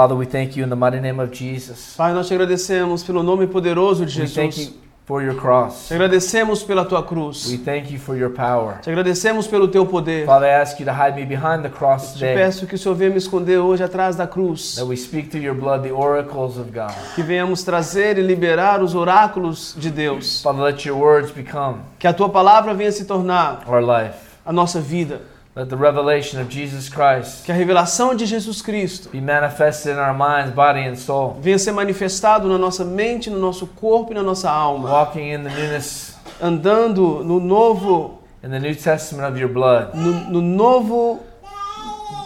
Father, we thank you in the mighty name of Jesus. Pai, nós te agradecemos pelo nome poderoso de We thank Jesus. you for your cross. Te agradecemos pela tua cruz. We thank you for your power. Te agradecemos pelo teu poder. Father, I ask you to hide me behind the cross Te today. peço que o Senhor venha me esconder hoje atrás da cruz. That we speak through your blood the oracles of God. Que venhamos trazer e liberar os oráculos de Deus. Father, let your words become Que a tua palavra venha se tornar our life. a nossa vida. Let the revelation of Jesus Christ Que a revelação de Jesus Cristo be manifested in our minds, body, and soul. venha ser manifestado na nossa mente, no nosso corpo e na nossa alma. Walking in the newness, Andando no novo, in the New Testament of your blood. no, no novo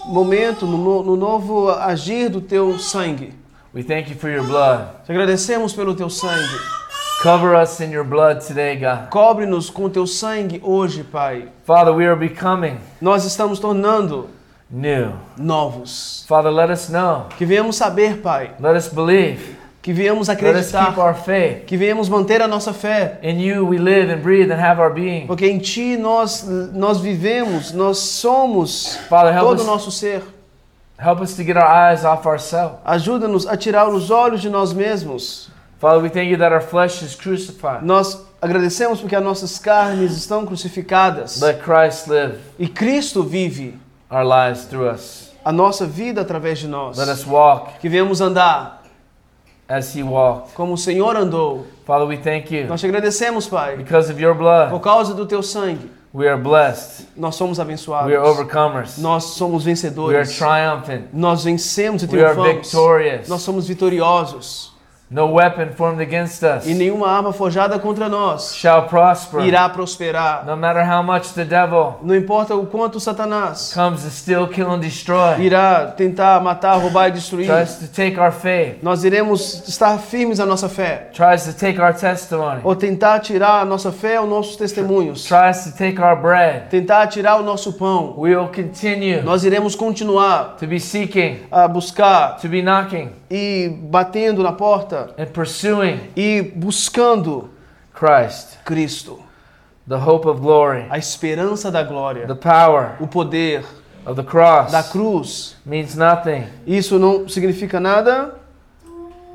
momento, no, no- no novo agir do teu sangue. We thank you for your blood. Te agradecemos pelo teu sangue. Cover us in your blood today, God. Cobre-nos com teu sangue hoje, Pai. Father, we are becoming Nós estamos tornando new. novos. Father, let us know. Que venhamos saber, Pai. Let us believe. Que venhamos Let us keep acreditar. our faith. Que venhamos manter a nossa fé. In you we live and breathe and have our being. Porque em Ti nós, nós vivemos, nós somos Father, help todo o us, nosso ser. help us to get our eyes off ourselves. Ajuda-nos a tirar os olhos de nós mesmos. Father, we thank you that our flesh is crucified. Nós agradecemos porque as nossas carnes estão crucificadas. Let Christ live E Cristo vive our lives through us. a nossa vida através de nós. Let us walk Que venhamos andar as He walked. como o Senhor andou. Father, we thank you. Nós te agradecemos, Pai. Because of your Por blood, causa do teu sangue, we are blessed. nós somos abençoados. We are overcomers. Nós somos We are vencedores. triumphant. Nós vencemos e We are triunfamos. victorious. Nós somos vitoriosos. No weapon formed against us E nenhuma arma forjada contra nós shall prosper. irá prosperar. No matter how much the devil Não importa o quanto Satanás comes to steal, kill, and destroy, irá tentar matar, roubar e destruir, tries to take our faith, nós iremos estar firmes na nossa fé. tries to take our testimony, Ou tentar tirar a nossa fé ou nossos testemunhos. tries to take our bread, Tentar tirar o nosso pão. we will continue Nós iremos continuar to be seeking, a buscar to be knocking, e batendo na porta and pursuing e buscando Christ, Cristo, the hope of glory, a esperança da glória, the power o poder of the cross. da cruz. Means nothing. Isso não significa nada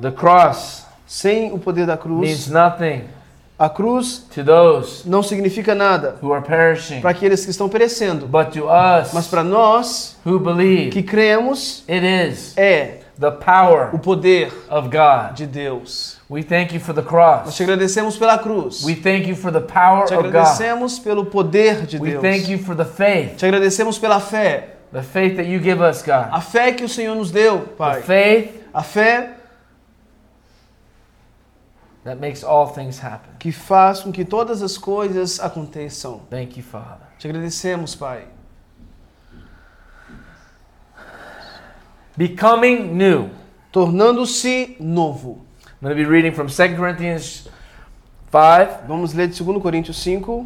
The cross sem o poder da cruz. means nothing A cruz to those não significa nada who are perishing, para aqueles que estão perecendo, but to us mas para nós who believe, que cremos it is é the power o poder of God. de Deus. We thank you for the Nós cross. te agradecemos pela cruz. We thank you for the power Te of God. agradecemos pelo poder de We Deus. thank you for the faith, Te agradecemos pela fé. the faith that you give us, God. A fé que o Senhor nos deu, The Pai. faith A fé that makes all things happen. que faz com que todas as coisas aconteçam. Thank you, Father. Te agradecemos, Pai. Becoming new. Tornando-se novo. I'm going to be reading from 2 Corinthians 5, Vamos ler de 2 Coríntios 5,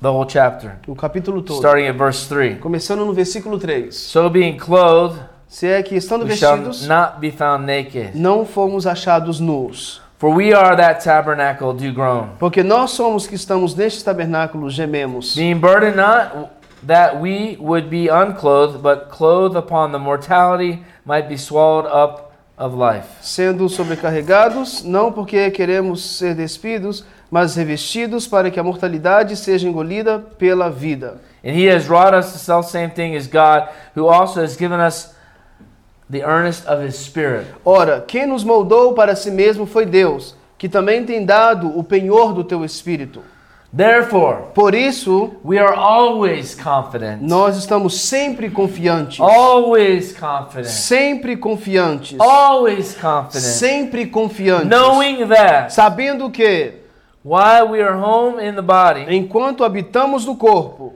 the whole chapter, o capítulo todo. starting at verse 3. Começando no versículo 3. So being clothed, Se é que estando vestidos, not be found naked. não fomos achados nus. For we are that tabernacle do groan. Porque nós somos que estamos neste tabernáculo, gememos. Being burdened not that we would be unclothed, but clothed upon the mortality might be swallowed up of life. Sendo sobrecarregados, não porque queremos ser despidos, mas revestidos para que a mortalidade seja engolida pela vida. And he has wrought us the selfsame thing as God, who also has given us the earnest of his spirit. Ora, quem nos moldou para si mesmo foi Deus, que também tem dado o penhor do teu espírito. Therefore, Por isso, we are always confident. nós estamos sempre confiantes. Always confident. Sempre confiantes. Always confident. Sempre confiantes. Knowing that Sabendo que, while we are home in the body, enquanto habitamos no corpo,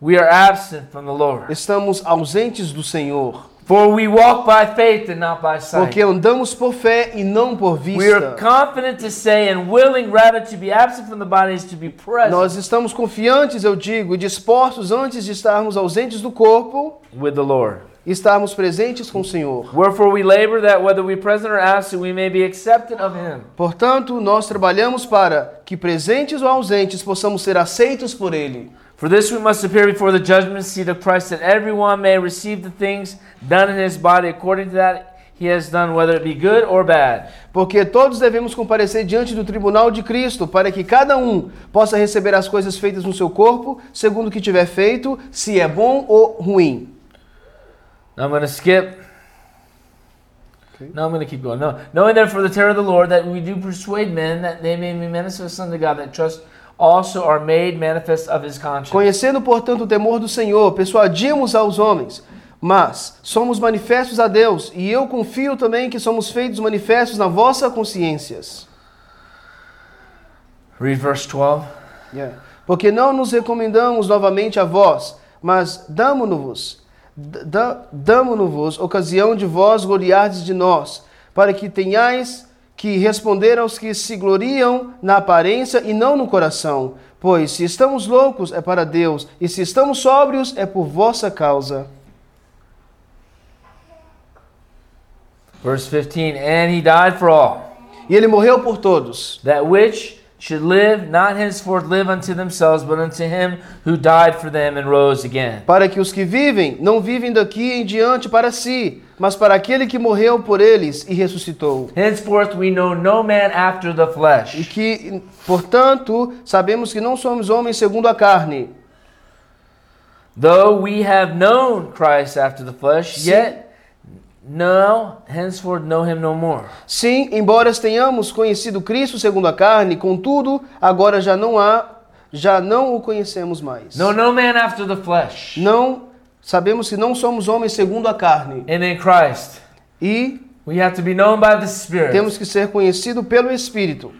we are absent from the Lord. estamos ausentes do Senhor. For we walk by faith and not by sight. Porque andamos por fé e não por We are vista. confident to say and willing rather to be absent from the body is to be present Nós estamos confiantes, eu digo, e dispostos antes de estarmos ausentes do corpo, with the Lord. estarmos presentes com o Senhor. Wherefore we labor that whether we present or absent, we may be accepted of Him. Portanto, nós trabalhamos para que presentes ou ausentes possamos ser aceitos por Ele. For this we must appear before the judgment seat of Christ, that everyone may receive the things done in his body according to that he has done, whether it be good or bad. Porque todos devemos comparecer diante do tribunal de Cristo, para que cada um possa receber as coisas feitas no seu corpo, segundo o que tiver feito, se é bom ou ruim. Now I'm going to skip. No, I'm going to keep going. No, knowing therefore the terror of the Lord, that we do persuade men that they may be manifest unto God, that trust also are made manifest of his conscience. Conhecendo, portanto, o temor do Senhor, persuadimos aos homens, mas somos manifestos a Deus, e eu confio também que somos feitos manifestos na vossa consciências. Read verse 12. Yeah. Porque não nos recomendamos novamente a vós, mas damo-nos-vos, da- damo-nos-vos ocasião de vós gloriardes de nós, para que tenhais que responder aos que se gloriam na aparência e não no coração. Pois se estamos loucos é para Deus, e se estamos sóbrios é por vossa causa. Verse 15. And he died for all, E ele morreu por todos, that which should live, not henceforth live unto themselves, but unto him who died for them and rose again. para que os que vivem não vivem daqui em diante para si, mas para aquele que morreu por eles e ressuscitou. Henceforth we know no man after the E flesh. que, portanto, sabemos que não somos homens segundo a carne. Though we have known Christ after the flesh, Sim. yet no, henceforth know him no more. Sim, embora tenhamos conhecido Cristo segundo a carne, contudo, agora já não há, já não o conhecemos mais. No, no man after the flesh. Não sabemos que não somos homens segundo a carne. And in Christ, E we have to be known by the Spirit. temos que ser conhecidos pelo Espírito.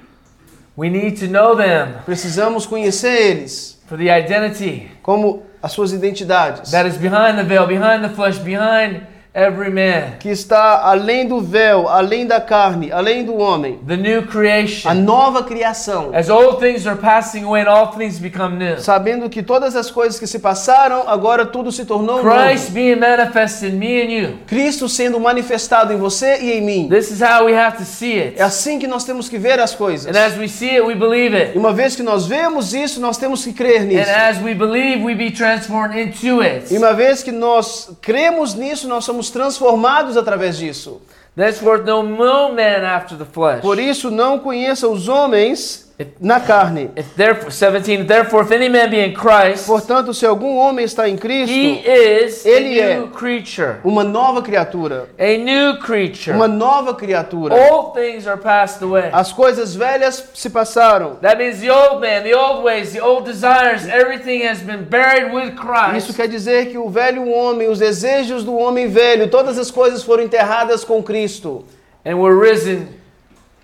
We need to know them Precisamos conhecer eles for the identity como as suas identidades. that is behind the veil, behind the flesh, behind every man. Que está além do véu, além da carne, além do homem. The new A creation. nova criação. As old things are passing away and all things become new. Sabendo que todas as coisas que se passaram, agora tudo se tornou Christ novo. being manifested in me and you. Cristo sendo manifestado em você e em mim. This is how we have to see it. É assim que nós temos que ver as coisas. And as we see it, we believe E it. uma vez que nós vemos isso, nós temos que crer And nisso. as we believe, we be transformed into it. E uma vez que nós cremos nisso, nós somos transformados através disso. Thenceforth, no no man after the flesh. Por isso, não conheça os homens na carne. Therefore, 17, therefore, if any man be in Christ, Portanto, se algum homem está em he Cristo, is Ele a é new creature. uma nova criatura. A new creature. Uma nova criatura. All things are passed away. As coisas velhas se passaram. That means the old man, the old ways, the old desires, everything has been buried with Isso quer dizer que o velho homem, os desejos do homem velho, todas as coisas foram enterradas com Cristo. And we're risen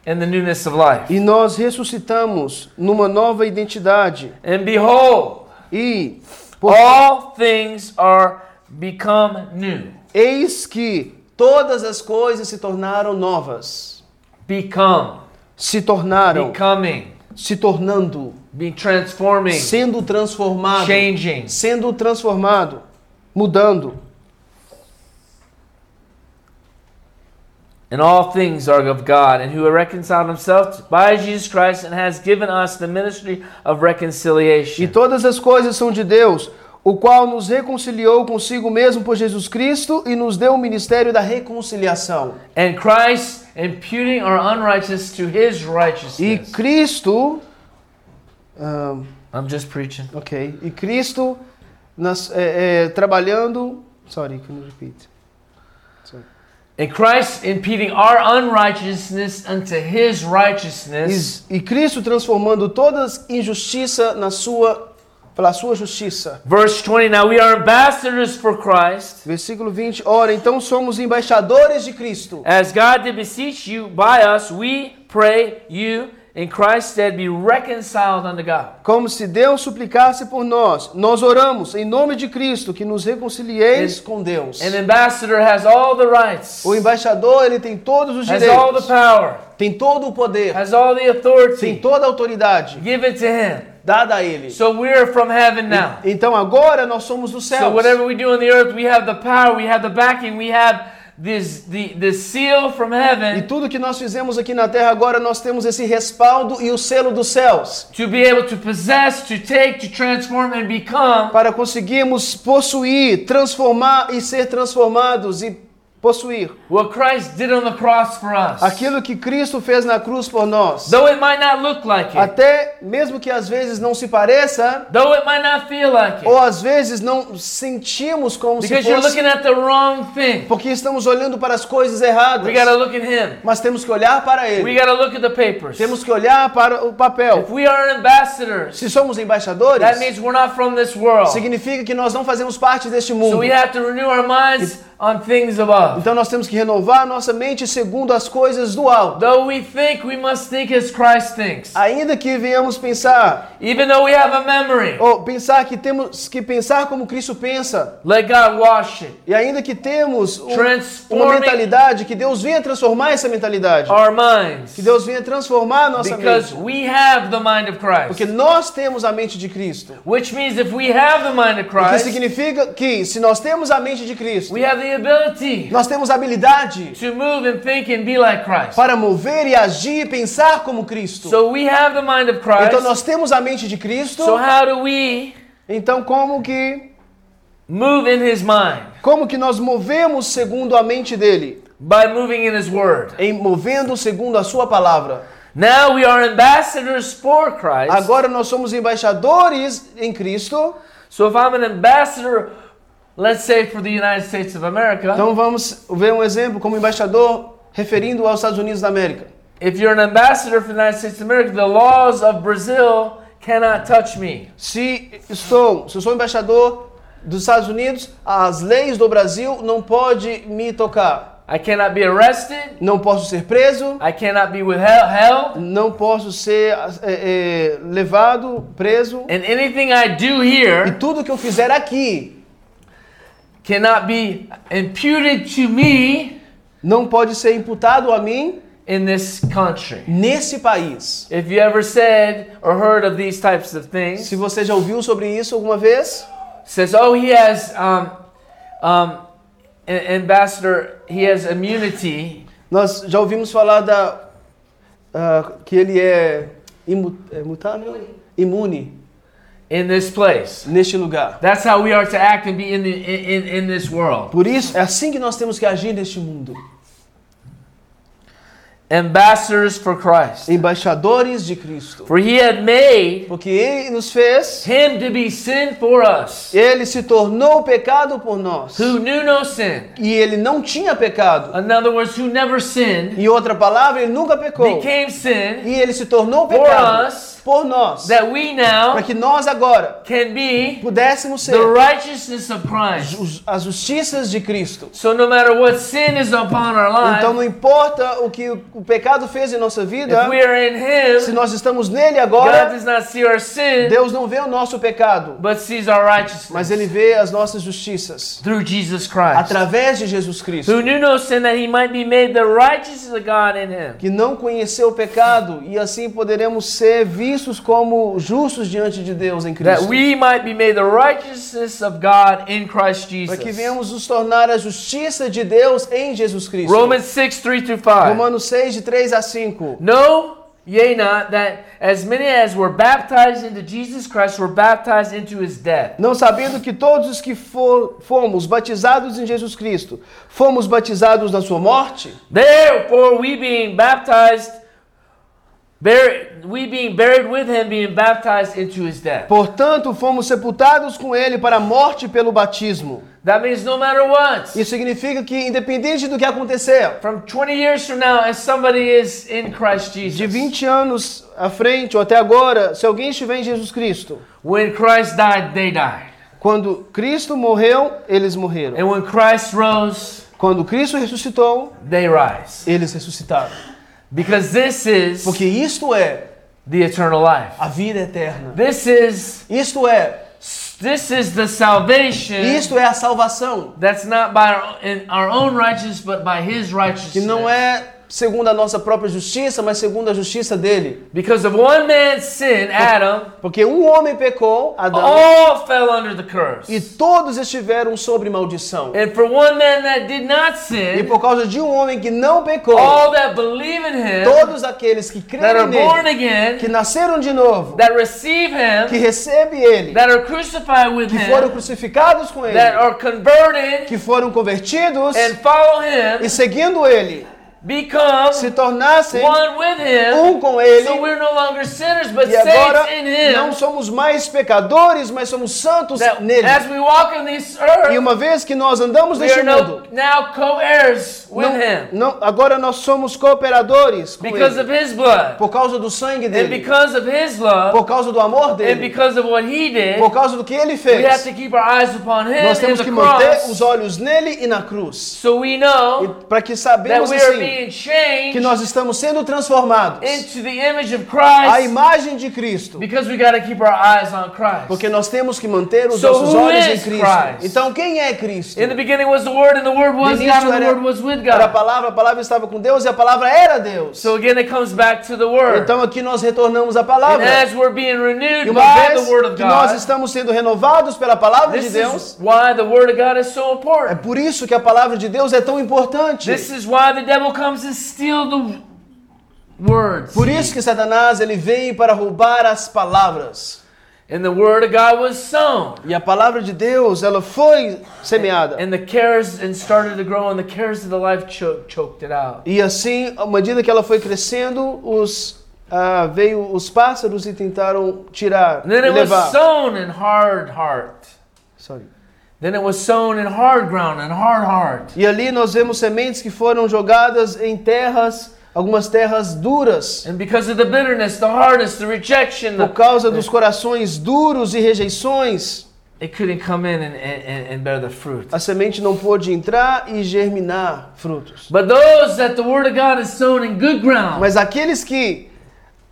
in the newness of life. E nós ressuscitamos numa nova identidade. And behold, E por, all things are become new. eis que todas as coisas se tornaram novas. Become. Se tornaram, Becoming. se tornando, Being transforming. sendo transformado, Changing. sendo transformado, mudando. And all things are of God, and who reconciled himself by Jesus Christ and has given us the ministry of E reconciliation. todas as coisas são de Deus, o qual nos reconciliou consigo mesmo por Jesus Cristo e nos deu o ministério da reconciliação. And Christ imputing our unrighteousness to his E righteousness. Cristo, ah, I'm just preaching. ok, e Cristo nas, é, é, trabalhando, sorry, can you repeat? And Christ imputing our unrighteousness unto his righteousness. E, e Cristo transformando toda injustiça na sua, pela sua justiça. Verse 20 Now we are ambassadors for Christ, Versículo 20, ora, então somos embaixadores de Cristo. as God did beseech you by us, we pray you in Christ's stead be reconciled unto God. Como se Deus suplicasse por nós. Nós oramos em nome de Cristo que nos reconcilieis com Deus. An ambassador has all the rights, O embaixador, ele tem todos os has all the direitos, power, tem todo o poder, has all the tem authority toda a autoridade given to him. dada a ele. So we're from heaven now. Então agora nós somos do So céu. whatever we do on the earth, we have the power, we have the backing, we have this the the seal from E heaven tudo que nós fizemos aqui na terra agora nós temos esse respaldo e o selo dos céus. to be able to possess, to take, to transform, and become. Para conseguirmos possuir, transformar e ser transformados e possuir what Christ did on the cross for us. aquilo que Cristo fez na cruz por nós. Though it might not look like it, Até mesmo que às vezes não se pareça though it might not feel like ou it, às vezes não sentimos como se because you're fosse looking at the wrong thing. porque estamos olhando para as coisas erradas. We got to look at Him. Mas temos que olhar para We ele. got to look at the papers. Temos que olhar para o If papel. we are ambassadors, Se somos embaixadores, that means we're not from this world. significa que nós não fazemos parte deste So mundo. we have to renew our minds on things above. Então nós temos que renovar nossa mente segundo as coisas do alto. Though we think, we must think as Christ thinks. Ainda que venhamos pensar, Even though we have a memory, ou pensar que temos que pensar como Cristo pensa, let God wash it. e ainda que temos um- uma mentalidade, que Deus venha transformar essa mentalidade, our minds. que Deus venha transformar a nossa Because mente, we have the mind of porque Christ. nós temos a mente de Cristo. Which means if we have the mind of O que Christ, significa que se nós temos a mente de Cristo, we have the nós temos a habilidade to move and think and be like Christ. para mover e agir e pensar como Cristo. So we have the mind of Então Christ. nós temos a mente de Cristo. So how do we Então como que move in his mind? como que nós movemos segundo a mente dele? By moving in his word. Em movendo segundo a sua palavra. Now we are ambassadors for Christ. Agora nós somos embaixadores em Cristo. So if I'm an ambassador, let's say for the United States of America, Então vamos ver um exemplo como embaixador referindo aos Estados Unidos da América. if you're an ambassador for the United States of America, the laws of Brazil cannot touch me. Se estou, se sou embaixador dos Estados Unidos, as leis do Brasil não pode me tocar. I cannot be arrested. Não posso ser preso, I cannot be withheld. held, não posso ser é, é, levado, preso. And anything I do E here tudo que eu fizer aqui cannot be imputed to me não pode ser imputado a mim in this country. nesse país. If you ever said or heard of these types of things, Se você já ouviu sobre isso alguma vez, says, oh, he has um, um, ambassador, he has immunity. nós já ouvimos falar da ah, que ele é, imu, é imutável, imune in this place. neste lugar. That's how we are to act and be in, the, in, in, this world. Por isso é assim que nós temos que agir neste mundo. Ambassadors for Christ. Embaixadores de Cristo. For he had made Porque ele nos fez, him to be sin for us, ele se tornou pecado por nós. who knew no sin. E ele não tinha pecado. In other words, who never sinned, Em outra palavra, ele nunca pecou. became sin, E ele se tornou For pecado us, por nós. that we now Para que nós agora can be pudéssemos ser the righteousness of Christ. as justiças de Cristo. So no matter what sin is upon our Então life, não importa o que o pecado fez em nossa vida, if we are in se Him, nós estamos nele God agora, does not see our sin, Deus não vê o nosso pecado, but sees our mas righteousness ele vê as nossas justiças through Jesus Christ. através de Jesus Cristo, Who knew no sin that he might be made the righteousness of God in him. que não conheceu o pecado e assim poderemos ser vistos como justos diante de Deus em That Cristo. we might be made the righteousness of God in Christ Para que Jesus. venhamos nos tornar a justiça de Deus em Jesus Cristo. Romans 6, 3 through 5. Romanos 6, de 3 a 5. Know ye not that as many as were baptized into Jesus Christ were baptized into his death. Não sabendo que todos os que for, fomos batizados em Jesus Cristo, fomos batizados na sua morte? Therefore, we being baptized, Portanto, fomos sepultados com ele para a morte pelo batismo. That means no matter what, Isso significa que, independente do que acontecer, from 20 years from now, as somebody is in Christ de Jesus, 20 anos à frente ou até agora, se alguém estiver em Jesus Cristo, when Christ died, they died. quando Cristo morreu, eles morreram. And when Christ rose, Quando Cristo ressuscitou, they rise. eles ressuscitaram. Because this is Porque isto é the eternal life. a vida eterna. This is Isto é, this is the salvation isto é a salvação. that's not by our, in our own righteousness, but by His righteousness. Que não é segundo a nossa própria justiça, mas segundo a justiça dele. Because of one man's sin, Adam, Porque um homem pecou, Adão, all fell under the curse. e todos estiveram sob maldição. And for one man that did not E sin, por causa de um homem que não pecou, all that believe in him, todos aqueles que that are creem born nele, again, que nasceram de novo, that receive que him, recebem ele, that are crucified with que foram crucificados com ele, that are converted que foram convertidos and follow e him, seguindo ele, become se tornassem one with him. um com ele. So we're no longer sinners, but E agora saints in não him. somos mais pecadores, mas somos santos That nele. as we walk this E earth, uma vez que nós andamos neste mundo, no, now co-heirs with não, him não- agora nós somos cooperadores com because ele, of his blood, por causa do sangue and dele, because of his love, por causa do amor and dele, because of what he did. por causa do que ele We have fez. to keep our eyes upon him Nós and temos que manter os cross, olhos nele e na cruz. so we know Para que sabemos assim que nós estamos sendo transformados into the image of à Christ imagem de Cristo. because we got to keep our eyes on Christ. Porque nós temos que manter os So nossos olhos em is Cristo. Christ? Então quem é Cristo? In the beginning was the Word, and the Word was God, and the Word was with Era a God. palavra, a palavra estava com Deus e a palavra era Deus. So again, it comes back to the Word. Então aqui nós retornamos à And palavra. as we're being renewed by the Word of que nós God, estamos sendo renovados pela palavra de Deus, is why the Word of God is so é important. por isso que a palavra de Deus é tão importante. This is why the devil comes to steal the words. Por isso que Satanás ele vem para roubar as palavras. And the Word of God was sown. E a palavra de Deus, ela foi semeada. And the cares and started to grow, and the cares of the life cho- choked it out. E assim, à medida que ela foi crescendo, os ah, veio os pássaros e tentaram tirar, And then it was levar. sown in hard heart. Sorry. Then it was sown in hard ground and hard heart. E ali nós vemos sementes que foram jogadas em terras, algumas terras duras, And because of the bitterness, the hardness, the rejection, por the, causa dos corações duros e rejeições, it couldn't come in and, and, and bear the fruit. a semente não pôde entrar e germinar frutos. But those that the Word of God is sown in good ground, Mas aqueles que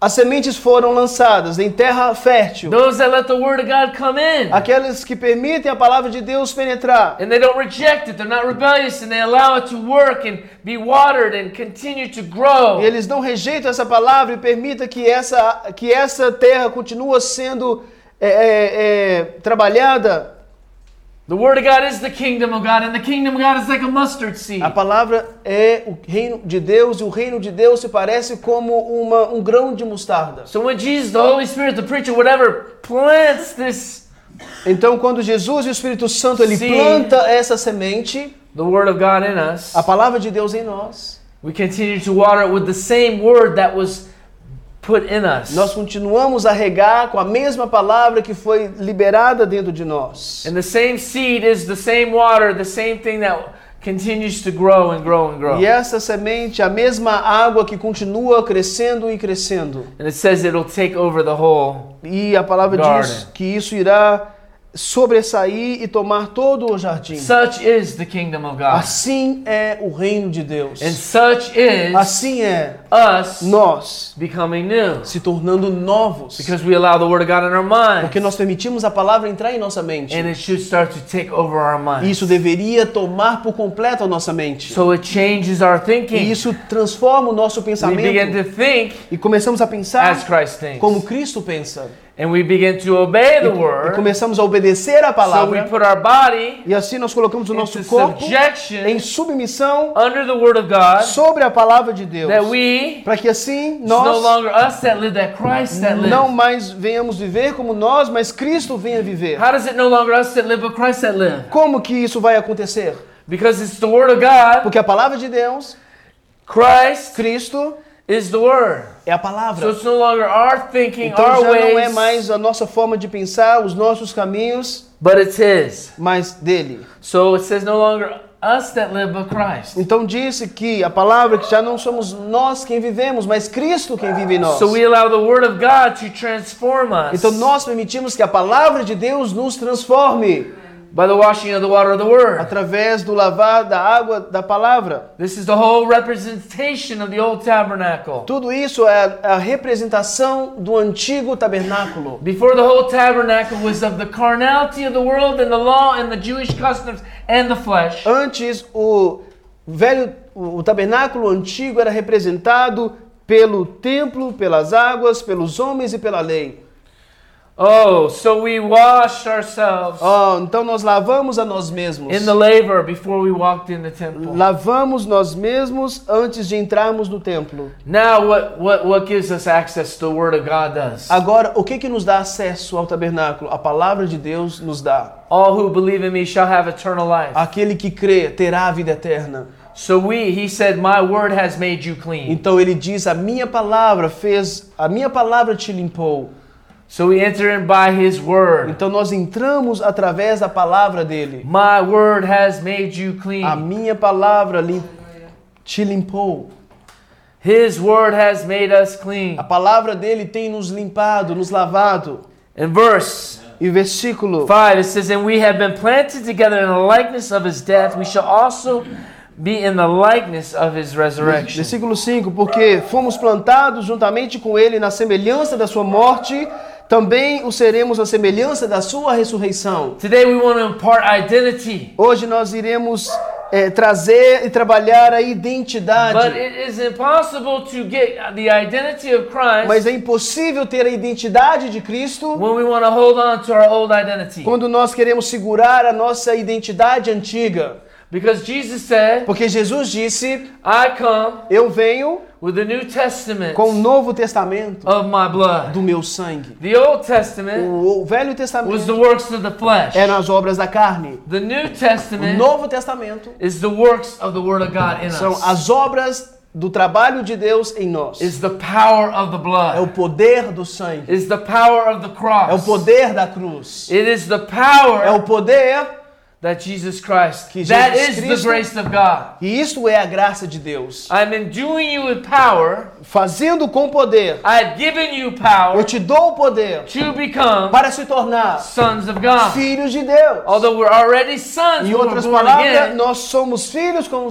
as sementes foram lançadas em terra fértil, those that let the Word of God come in, aqueles que permitem a palavra de Deus penetrar, and they don't reject it, they're not rebellious, and they allow it to work and be watered and continue to grow. e eles não rejeitam essa palavra e permitam que essa, que essa terra continue sendo é, é, é, trabalhada. The Word of God is the kingdom of God, and the kingdom of God is like a mustard seed. A palavra é o reino de Deus e o reino de Deus se parece como uma, um grão de mostarda. So when Jesus, the Holy Spirit, the preacher, whatever, plants this, Então, quando Jesus e o Espírito Santo ele Sim. planta essa semente, the Word of God in us, a palavra de Deus em nós, we continue to water it with the same Word that was put in us. nós continuamos a regar com a mesma palavra que foi liberada dentro de nós. And the same seed is the same water, the same thing that continues to grow and grow and grow. E essa semente, a mesma água que continua crescendo e crescendo. And it says it'll take over the whole. E a palavra Garden. diz que isso irá sobressair e tomar todo o jardim. Such is the kingdom of God. Assim é o reino de Deus. And such is Assim é us nós becoming new. se tornando novos. Because we allow the Word of God in our mind. Porque nós permitimos a palavra entrar em nossa mente. And it should start to take over our E mind. isso deveria tomar por completo a nossa mente. So it changes our E thinking. isso transforma o nosso We begin pensamento. to think E começamos a as pensar Christ thinks. como Cristo pensa. And we begin to obey the E Word. começamos a obedecer a So we palavra. put our body E assim nós colocamos o nosso corpo em submissão under the Word of God. sobre a palavra de Deus. Para que assim nós longer us that live, that Christ that lives. não mais venhamos viver como nós, mas Cristo venha viver. How does it no longer us that live, but Christ that live? Como que isso vai acontecer? Because it's the Word of God. Porque a palavra de Deus, Christ Cristo, is the Word. é a So palavra. it's no longer our thinking, Então our já não é ways, mais a nossa forma de pensar, os nossos caminhos, but it's His. mas dele. So it says no longer us that live, but Christ. Então disse que a palavra que já não somos nós quem vivemos, mas Cristo quem vive em nós. So we allow the Word of God to transform us Então nós permitimos que a palavra de Deus nos transforme by the washing of the water of the Word. através do lavar da água da palavra. This is the whole representation of the old tabernacle. Tudo isso é a representação do antigo tabernáculo. Before the whole tabernacle was of the carnality of the world and the law and the Jewish customs and the flesh. Antes o velho, o, tabernáculo antigo era representado pelo templo, pelas águas, pelos homens e pela lei. Oh, so we washed ourselves Oh, então nós lavamos a nós mesmos. in the laver before we walked in the temple. Lavamos nós mesmos antes de entrarmos no templo. Now, what, what, what gives us access to the Word of God does? Agora, o que que nos dá acesso ao tabernáculo? A palavra de Deus nos dá. All who believe in me shall have eternal life. Aquele que crê terá a vida eterna. So we, he said, my word has made you clean. Então ele diz: "A minha palavra fez, a minha palavra te limpou". So we enter in by his word. Então nós entramos através da palavra dele. My word has made you A clean. minha palavra lim- te limpou. His word has made us clean. A palavra dele tem nos limpado, nos lavado. In verse E versículo 5, it says, And we have been planted together in the likeness of his death. We shall also be in the likeness of his resurrection. Versículo 5: Porque fomos plantados juntamente com ele na semelhança da sua morte, também o seremos na semelhança da sua ressurreição. Today we want to impart identity. Hoje nós iremos eh, trazer e trabalhar a But identidade. it is impossible to get the identity of Christ Mas é impossível ter a identidade de Cristo when we want to hold on to our old identity. quando nós queremos segurar a nossa identidade antiga. Because Jesus said, Porque Jesus disse: I come Eu venho with the New Testament com o Novo Testamento of my blood. do meu sangue. The Old Testament O, o Velho was the Testamento works of the flesh. eram as obras da carne. The New O Testament Novo Testamento is the works of the Word of God in são us. as obras do trabalho de Deus em nós. Is the power of the É o blood. poder do sangue. Is the power of the É o cross. poder da cruz. It is the É o poder that Jesus Christ. Que That Jesus is the Cristo- grace of God. e isto é a graça de Deus. I'm enduing you with power. Fazendo com poder, I've given you eu power te dou o poder to become para se tornar sons of God. filhos de Deus. Although we're already sons Em outras palavras, again, nós somos filhos como,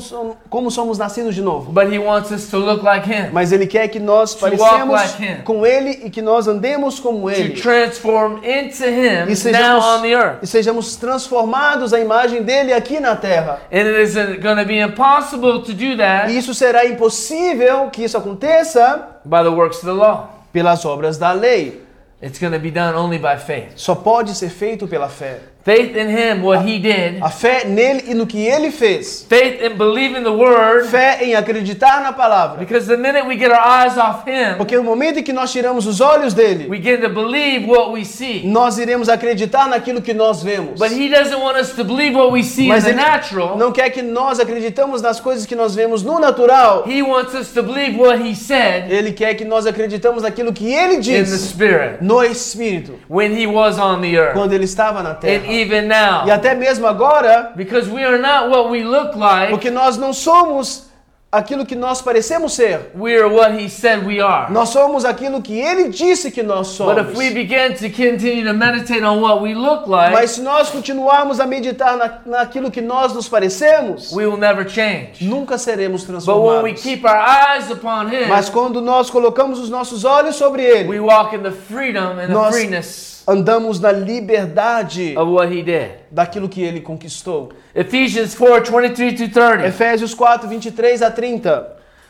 como somos nascidos de novo. but He wants us to look like Him, Mas Ele quer que nós parecemos like him. com Ele e que nós andemos como to Ele. transform into Him E now sejamos, on the earth. e sejamos transformados à imagem dele aqui na terra. And it is going to be impossible to do E that isso será impossível que isso aconteça by the works of the law. pelas obras da lei. It's going to be done only by faith. Só pode ser feito pela fé. Faith in Him, what He did. A fé nele e no que ele fez. Faith in believing the Word. Fé em acreditar na palavra. Because the minute we get our eyes off Him, Porque no momento em que nós tiramos os olhos dele, we begin to believe what we see. nós iremos acreditar naquilo que nós vemos. But He doesn't want us to believe what we see in Mas the ele natural. não quer que nós acreditamos nas coisas que nós vemos no natural. He wants us to believe what He said Ele quer que nós acreditamos naquilo que ele in the Spirit no Espírito, when He was on the earth. quando ele estava na And even E now. até mesmo agora, Because we are not what we look like, porque nós não somos aquilo que nós parecemos ser. we are what He said we are. Nós somos aquilo que ele disse que nós But somos. if we begin to continue to meditate on what we look like, Mas se nós continuarmos a meditar na, naquilo que nós nos parecemos, we will never change. nunca seremos But when we transformados. keep our eyes upon Him, Mas quando nós colocamos os nossos olhos sobre ele, we walk in the freedom and the Nós- freeness andamos na liberdade of what He did. daquilo que ele conquistou. Ephesians 4 23 to 30. Efésios 4, 23 a 30.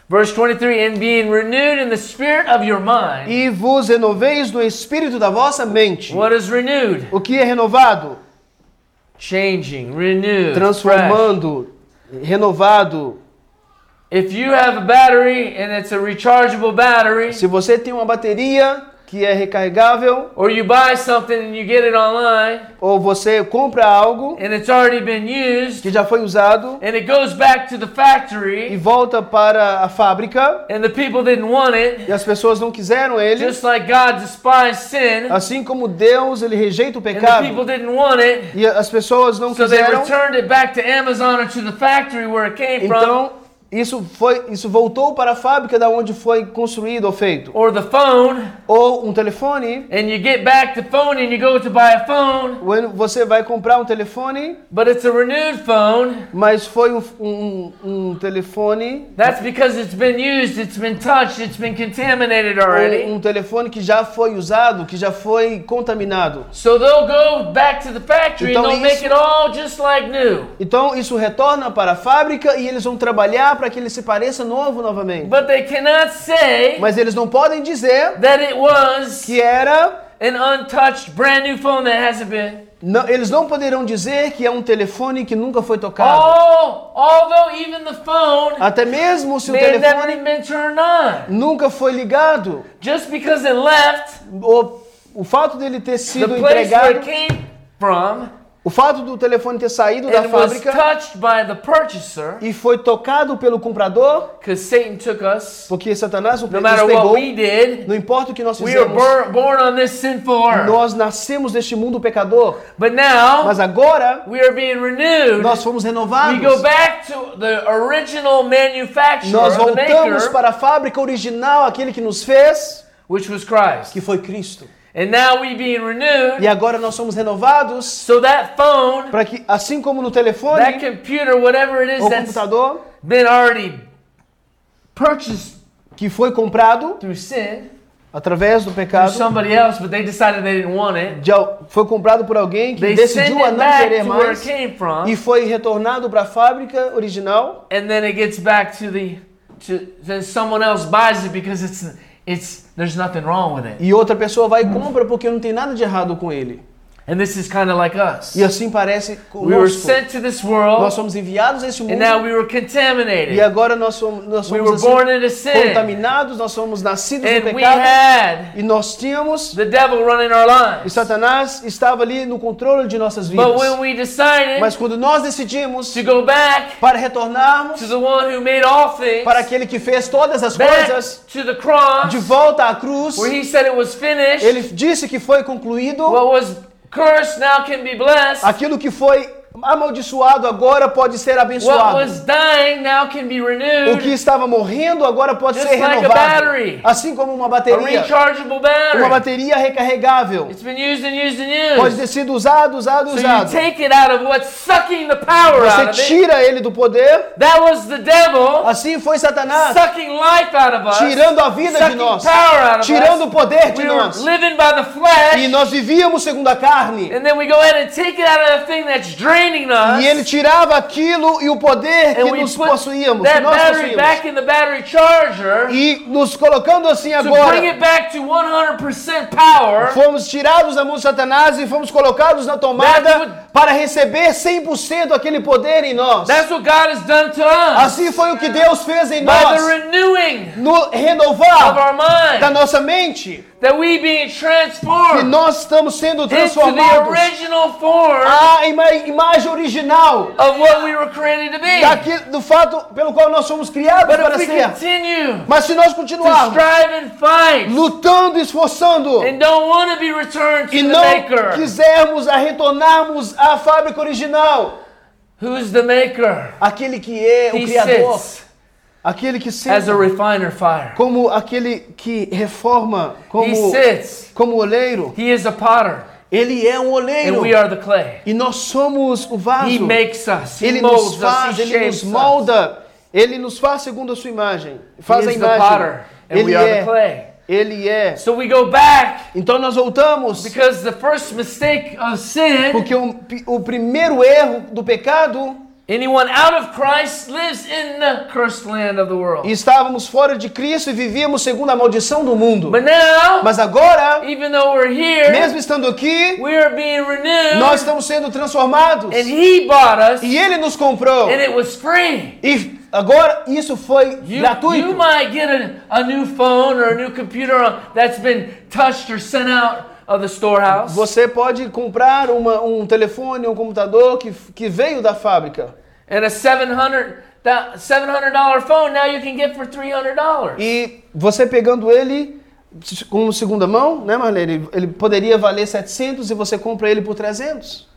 Verse 23 And being renewed in the spirit of your mind. E vos renoveis no espírito da vossa mente. What is renewed? O que é renovado? Changing, renewed, fresh. Transformando, renovado. If you have a battery and it's a rechargeable battery, Se você tem uma bateria que é recarregável, or you buy something and you get it online ou você compra algo and it's already been used que já foi usado and it goes back to the e factory volta para a fábrica and the people didn't want it, e as pessoas não quiseram ele, just like God despised sin assim como Deus ele rejeita o and the pecado people didn't want it, e as pessoas não so they quiseram, returned it back to Amazon or to the factory where it came from. Isso foi, isso voltou para a fábrica da onde foi construído ou feito. or the phone, Ou um telefone, and you get back the phone and you go to buy a phone, when você vai comprar um telefone, but it's a renewed phone. mas foi um, um, um telefone, That's because it's been used, it's been touched, it's been contaminated um, already. um telefone que já foi usado, que já foi contaminado. So they'll go back to the factory Então and they'll make isso- it all just like new. Então isso retorna para a fábrica e eles vão trabalhar para que ele se pareça novo novamente. But they cannot say Mas eles não podem dizer that it was que era an untouched brand new phone that hasn't been. Não, eles não poderão dizer que é um telefone que nunca foi tocado. Oh, although even the phone Até mesmo se o telefone nunca foi ligado, Just because it left o, o fato dele ter the sido place where entregado, it came from o fato do telefone ter saído da fábrica purchaser, e foi tocado pelo comprador, us, porque Satanás o no nos pegou. did, Não importa o que nós fizemos, nós nascemos deste mundo pecador. But now Mas agora we are being renewed. nós fomos We renovados. go back to the original manufacturer, Nós voltamos maker, para a fábrica original, aquele que nos fez, which was Christ. que foi Cristo. And now we being renewed, E agora nós somos renovados so that phone, para que, assim como no that telefone computer, whatever it is that's computador, been already purchased que foi comprado through sin, através do pecado, somebody else, but they decided they didn't want it. de foi comprado por alguém que They decidiu a it não querer to where it mais came from, e foi retornado para a fábrica original and then it gets back to the to then someone else buys it because it's it's there's nothing wrong with it. e outra pessoa vai e compra porque não tem nada de errado com ele. And this is kind of like us. E assim parece We were conosco. sent to this Nós world, somos enviados a este and now mundo we were contaminated. e agora nós somos, nós We somos were assim, born into sin, contaminados, nós somos nascidos no and we pecado had e nós tínhamos the devil running our e lives. Satanás estava ali no controle de nossas But when vidas. we decided Mas quando nós decidimos to go back para retornarmos to the one who made all things, para aquele que fez todas as back coisas, to the cross, de volta à cruz, where he said it was finished, ele disse que foi concluído, what was cursed now can be blessed. aquilo que foi amaldiçoado agora pode ser abençoado. was dying now can be O que estava morrendo agora pode Just ser renovado. Assim como uma bateria. Uma bateria recarregável. It's been used and used and Pode used. ter sido usado, usado, So you usado. take it out of what's sucking the power out Você tira ele do poder. That was the devil Assim foi Satanás, us, tirando a vida de nós, tirando o poder de We nós. the E flesh, nós vivíamos segundo a carne. and then we go ahead and take it out of the thing that's us, E ele tirava aquilo e o poder que nos possuíamos, que nós back in the battery charger E nos colocando assim to bring agora, it back to 100% power. fomos tirados da mão de Satanás e fomos colocados na tomada para receber 100% aquele poder em nós. That's what God has done to us Assim foi o que Deus fez em by the nós, renewing no of renovar our mind, da nossa mente, that we being que transformed nós estamos sendo into the transformados original form à ima- imagem original of what we were created to be. daquilo, do fato pelo qual nós somos criados But para ser. Mas se nós continuarmos fight lutando, esforçando and don't want to be returned to e the não Maker, quisermos a retornarmos à fábrica original, who's the Maker? aquele que é o He Criador, sits aquele que as a senta refiner fire. como aquele que reforma, He como, sits. como oleiro, He is a potter, ele é um and oleiro we are the clay. e nós somos o He vaso. makes us. He Ele nos us. faz, He ele nos shapes us. molda, ele nos faz segundo a sua imagem, faz He a imagem. and Ele é. Ele é. So we go back Então nós voltamos because the first mistake of sin, porque o, o primeiro erro do pecado anyone out of Christ lives in the cursed land of the world. E estávamos fora de Cristo e vivíamos segundo a maldição do mundo. But now, Mas agora, even though we're here, mesmo estando aqui, we are being renewed, nós estamos sendo transformados. and He bought us, E Ele nos comprou. and it was free. E agora isso foi You, gratuito. you might get a, a new phone or a new computer that's been touched or sent out of the storehouse. Você pode comprar uma- um telefone, um computador que, que veio da fábrica. And a 700 that $700 phone now you can get for $300. E você pegando ele como segunda mão, né, Marlene? Ele poderia valer 700 e você compra ele por 300.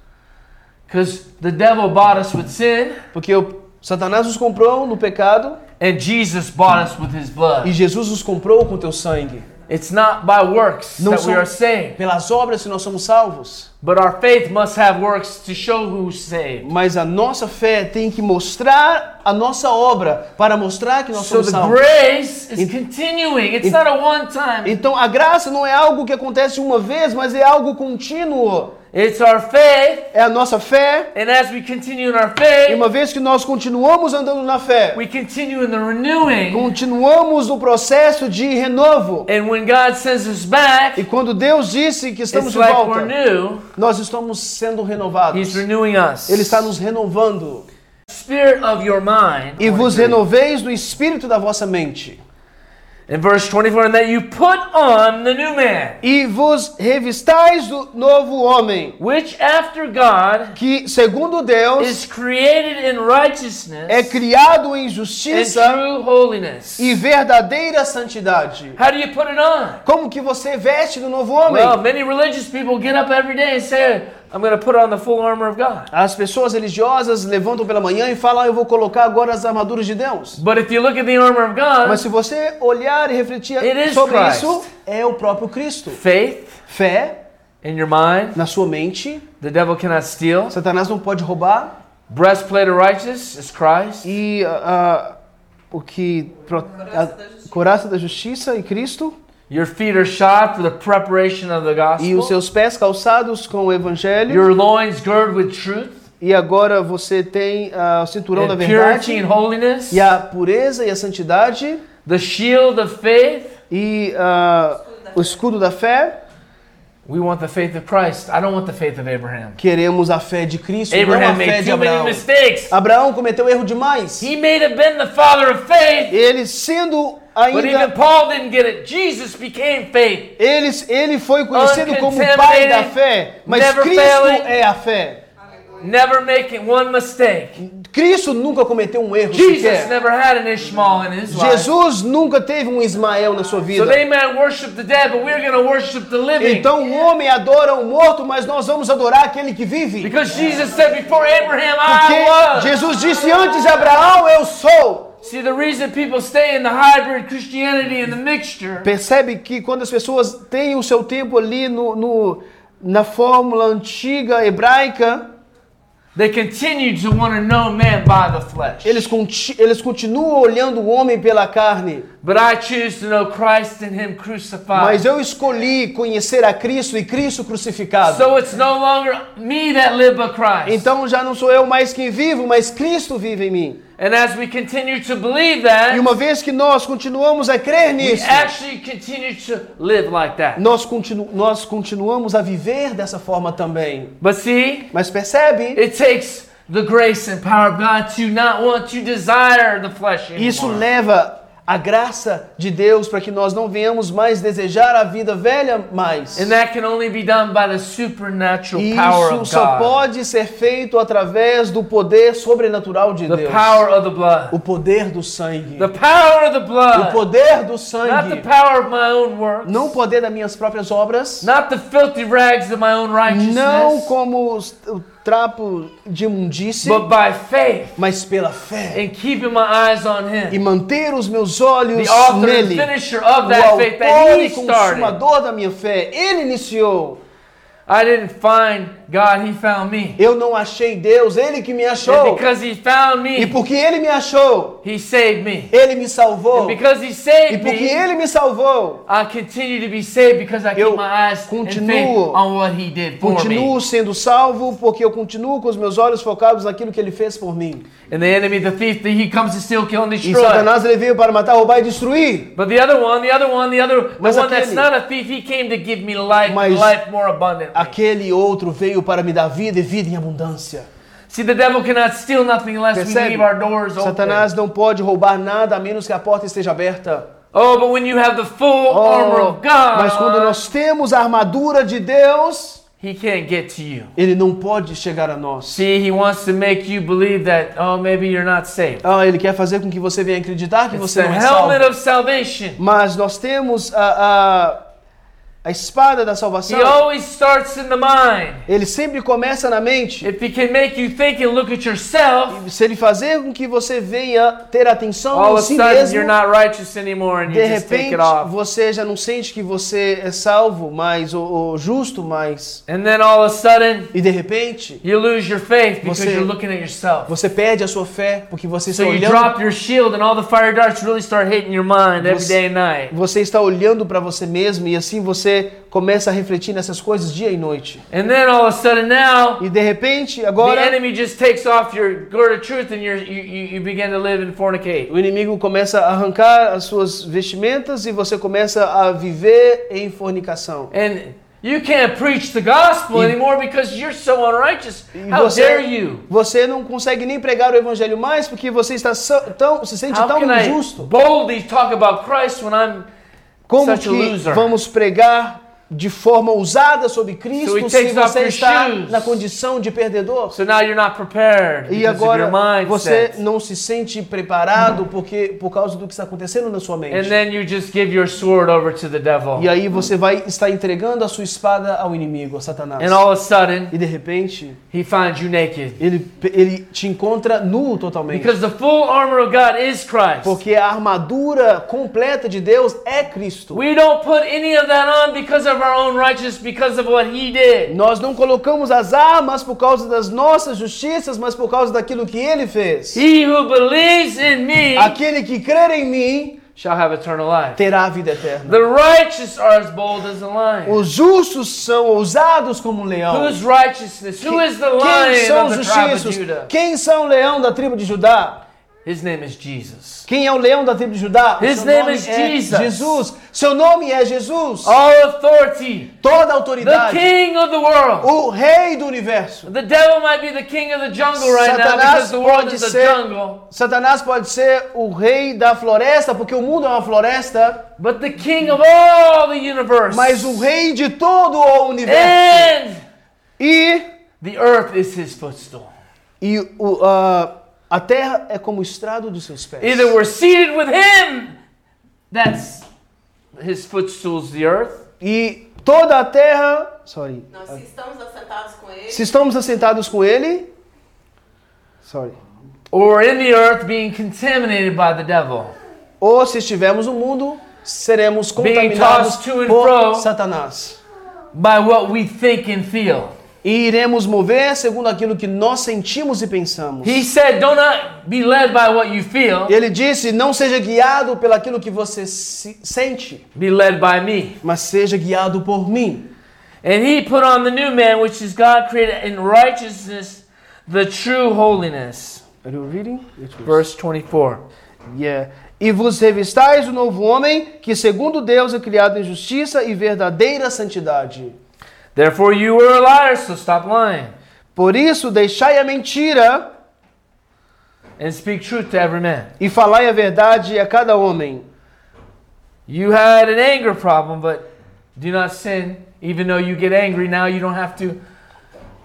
Because the devil bought us with sin, Porque o Satanás nos comprou no pecado and Jesus bought us with his e blood. Jesus nos comprou com teu sangue. It's not by works Não that we are saved, Pelas obras que nós somos salvos. but our faith must have works to show who's saved. Mas a nossa fé tem que mostrar a nossa obra para mostrar que nós So somos the salvos. grace is continuing. It's it- not a one time. Então a graça não é algo que acontece uma vez, mas é algo contínuo. It's our faith, É a nossa fé. and as we continue in our E faith, uma vez que nós continuamos andando na fé, we continue in the renewing. continuamos no processo de renovo. And when God sends us back, E quando Deus disse que estamos de like volta, new. nós estamos sendo renovados. He's renewing us. Ele está nos renovando. Spirit of your mind. E vos renoveis no espírito da vossa mente. In verse 24, and that you put on the new man, E vos revistais do novo homem, which after God que, segundo Deus, is created in righteousness é criado em and justiça true holiness. e verdadeira santidade. How do you put it on? Como que você veste do novo homem? Well, many religious people get up every day and say, I'm going to put on the full armor of God. As pessoas religiosas levantam pela manhã e falam: "Ah, Eu vou colocar agora as armaduras de Deus. But if you look at the armor of God, Mas se você olhar e refletir It is sobre Christ. isso, é o próprio Cristo. faith Fé in your mind, na sua mente, the devil cannot steal. Satanás não pode roubar. Breastplate of righteousness is Christ. E ah, o que. pro- a coraça da justiça e Cristo. Your feet are shod for the preparation of the E os gospel. seus pés calçados com o evangelho. Your loins girded with truth E agora você tem ah, o cinturão da and verdade. purity and holiness. E a pureza e a santidade. The shield of faith. E ah, o escudo da fé. We want the faith of Christ. I don't want the faith of Abraham. Queremos a fé de Cristo, não a Abraham fé made de too many Abraão. mistakes. Abraão cometeu erro demais. He may have been the father of faith, Ele sendo but even ainda Paul didn't get it. Jesus became faith. ele, ele foi conhecido como pai da fé, mas Cristo failing. é a fé. Never making one mistake. Cristo nunca cometeu um erro Jesus sequer. never had an Ishmael in his life. Jesus nunca teve um Ismael na sua So vida. they might worship the dead, but we're going to worship the living. Então o homem adora o morto, mas nós vamos adorar aquele que vive. Because Jesus said, Before Abraham, Porque I was. Jesus disse antes de Abraão, eu sou. See, the reason people stay in the hybrid Christianity and the mixture Percebe que quando as pessoas têm o seu tempo ali no, no- na fórmula antiga hebraica, They continue to want to know man by the flesh. eles, eles continuam olhando o homem pela carne. But I choose to know Christ and Him crucified. Mas eu escolhi conhecer a Cristo e Cristo crucificado. So it's no longer me that live but Christ. Então já não sou eu mais quem vivo, mas Cristo vive em mim. and as we continue to believe E that, uma vez que nós continuamos a crer we nisso, actually continue to live like that. nós, continu nós continuamos a viver dessa forma também. But see, Mas percebe? it takes the grace and power of God to not want to desire the flesh anymore. Isso leva a graça de Deus para que nós não venhamos mais desejar a vida velha mais. And that can only be done by the supernatural power Isso of só God. pode ser feito através do poder sobrenatural de The Deus. power of the blood. O poder do sangue. The power of the O blood. poder do Not the sangue. power of my own works. Não o poder das minhas próprias obras. Not the filthy rags of my own Não righteousness. como os- o trapo de imundície, But by faith mas pela fé. and keeping my eyes on E Him. manter os meus olhos The author and nele. finisher of O that faith that autor He e started. consumador da minha fé. Ele iniciou. I didn't find God, He found me. Eu não achei Deus, Ele que me And achou. because He found E me, porque Ele me achou, He saved me. Ele me salvou. And because He E saved porque me, Ele me salvou, I continue to be saved because I Eu keep my eyes and continuo- on what He did for continuo me. sendo salvo, porque eu continuo com os meus olhos focados naquilo que Ele fez por mim. And the enemy, the thief, he comes to steal, kill, and E destroy. Satanás ele veio para matar, roubar e destruir. But the other one, the other one, the other, the Mas one that's aquele- not a thief, he came to give me life, life more abundantly. Aquele outro veio para me dar vida e vida em abundância. See, the devil cannot steal nothing unless we Percebe? leave our doors open. Satanás não pode roubar nada a menos que a porta esteja aberta. Oh, but when you have the full armor Oh, of God, mas quando nós temos a armadura de Deus, he can't get to you. ele não pode chegar a nós. See, he wants to make you believe that, oh, maybe you're not saved. Ah, ele quer fazer com que você venha acreditar que It's você não é salvo. of salvation. Mas nós temos a, a, a espada da He salvação, always starts in the mind. ele sempre começa na mente. If he can make you think and look at yourself, Se ele fazer com que você venha ter atenção all em a si mesmo, you're not righteous anymore and you de just take repente it off. você já não sente que você é salvo, mas ou, ou justo, mais And then all of a sudden e de repente you lose your faith because Você- you're looking at yourself. você perde a sua fé porque você So está you olhando drop your shield and all the fire darts really start hitting your mind every Você- day and night. você está olhando para você mesmo e assim você começa a refletir nessas coisas dia e noite. And then all of a sudden now E de repente, the agora enemy just takes off your girded of truth and you're, you, you, you begin to live and fornicate. o inimigo começa a arrancar as suas vestimentas e você começa a viver em fornicação. And you can't preach the gospel anymore because you're so unrighteous. How dare você, you? você não consegue nem pregar o evangelho mais porque você está so- tão, se sente How tão injusto. boldly talk about Christ when I'm Como que vamos pregar de forma ousada sobre So Cristo he se você está shoes. na condição de perdedor? so now you're not prepared E agora você não se sente preparado porque por causa do que está acontecendo na sua mente. E aí você vai estar entregando a sua espada ao inimigo, a Satanás. And all of a sudden, E de repente, he finds you naked. ele, ele te encontra nu totalmente. Because the full armor of God is Christ. Porque a armadura completa de Deus é Cristo. We don't put any of that on because of our own righteousness, because of what he did. Nós não colocamos as armas por causa das nossas justiças, mas por causa daquilo que ele fez. He who believes in me Aquele que crer em mim shall have eternal life. terá a vida eterna. The righteous are as bold as a lion. Os justos são ousados como um leão. Whose righteousness? Who is the Quem lion são of os the tribe of justíssimos? Judah? Quem são o leão da tribo de Judá? His name is Jesus. Quem é o leão da tribo de Judá? His name is é Jesus. Jesus. Seu nome é Jesus. All authority. Toda a The autoridade. king of the world. O rei do universo. The devil might be the king of the jungle right now Satanás because the world is a ser- jungle. Satanás pode ser o rei da floresta, porque o mundo é uma floresta, But the king of all the universe. mas o rei de todo o universo. And E, the earth is his footstool. e o, ah, a terra é como o estrado dos seus pés. Either we're seated with him, that's his footstool's the earth, E toda a terra. Sorry. Nós se estamos assentados com ele, Se estamos assentados com ele. Sorry. or in the earth being contaminated by the devil. Ou se estivermos no mundo, seremos contaminados tossed to and por fro. Satanás. By what we think and feel. E iremos mover segundo aquilo que nós sentimos e pensamos. He said, Do not be led by what you feel, Ele disse: não seja guiado pelaquilo que você se- sente, be led by me. mas seja guiado por mim. And he put on the new man, which is God created in righteousness, the true holiness. Are you reading? Verse 24. Yeah. E vos revistais o novo homem, que segundo Deus é criado em justiça e verdadeira santidade. Therefore you were a liar, so stop lying. Por isso, deixai a mentira And speak truth to every man. e falai a verdade a cada homem. You had an anger problem, but do not sin. Even though you get angry, now you don't have to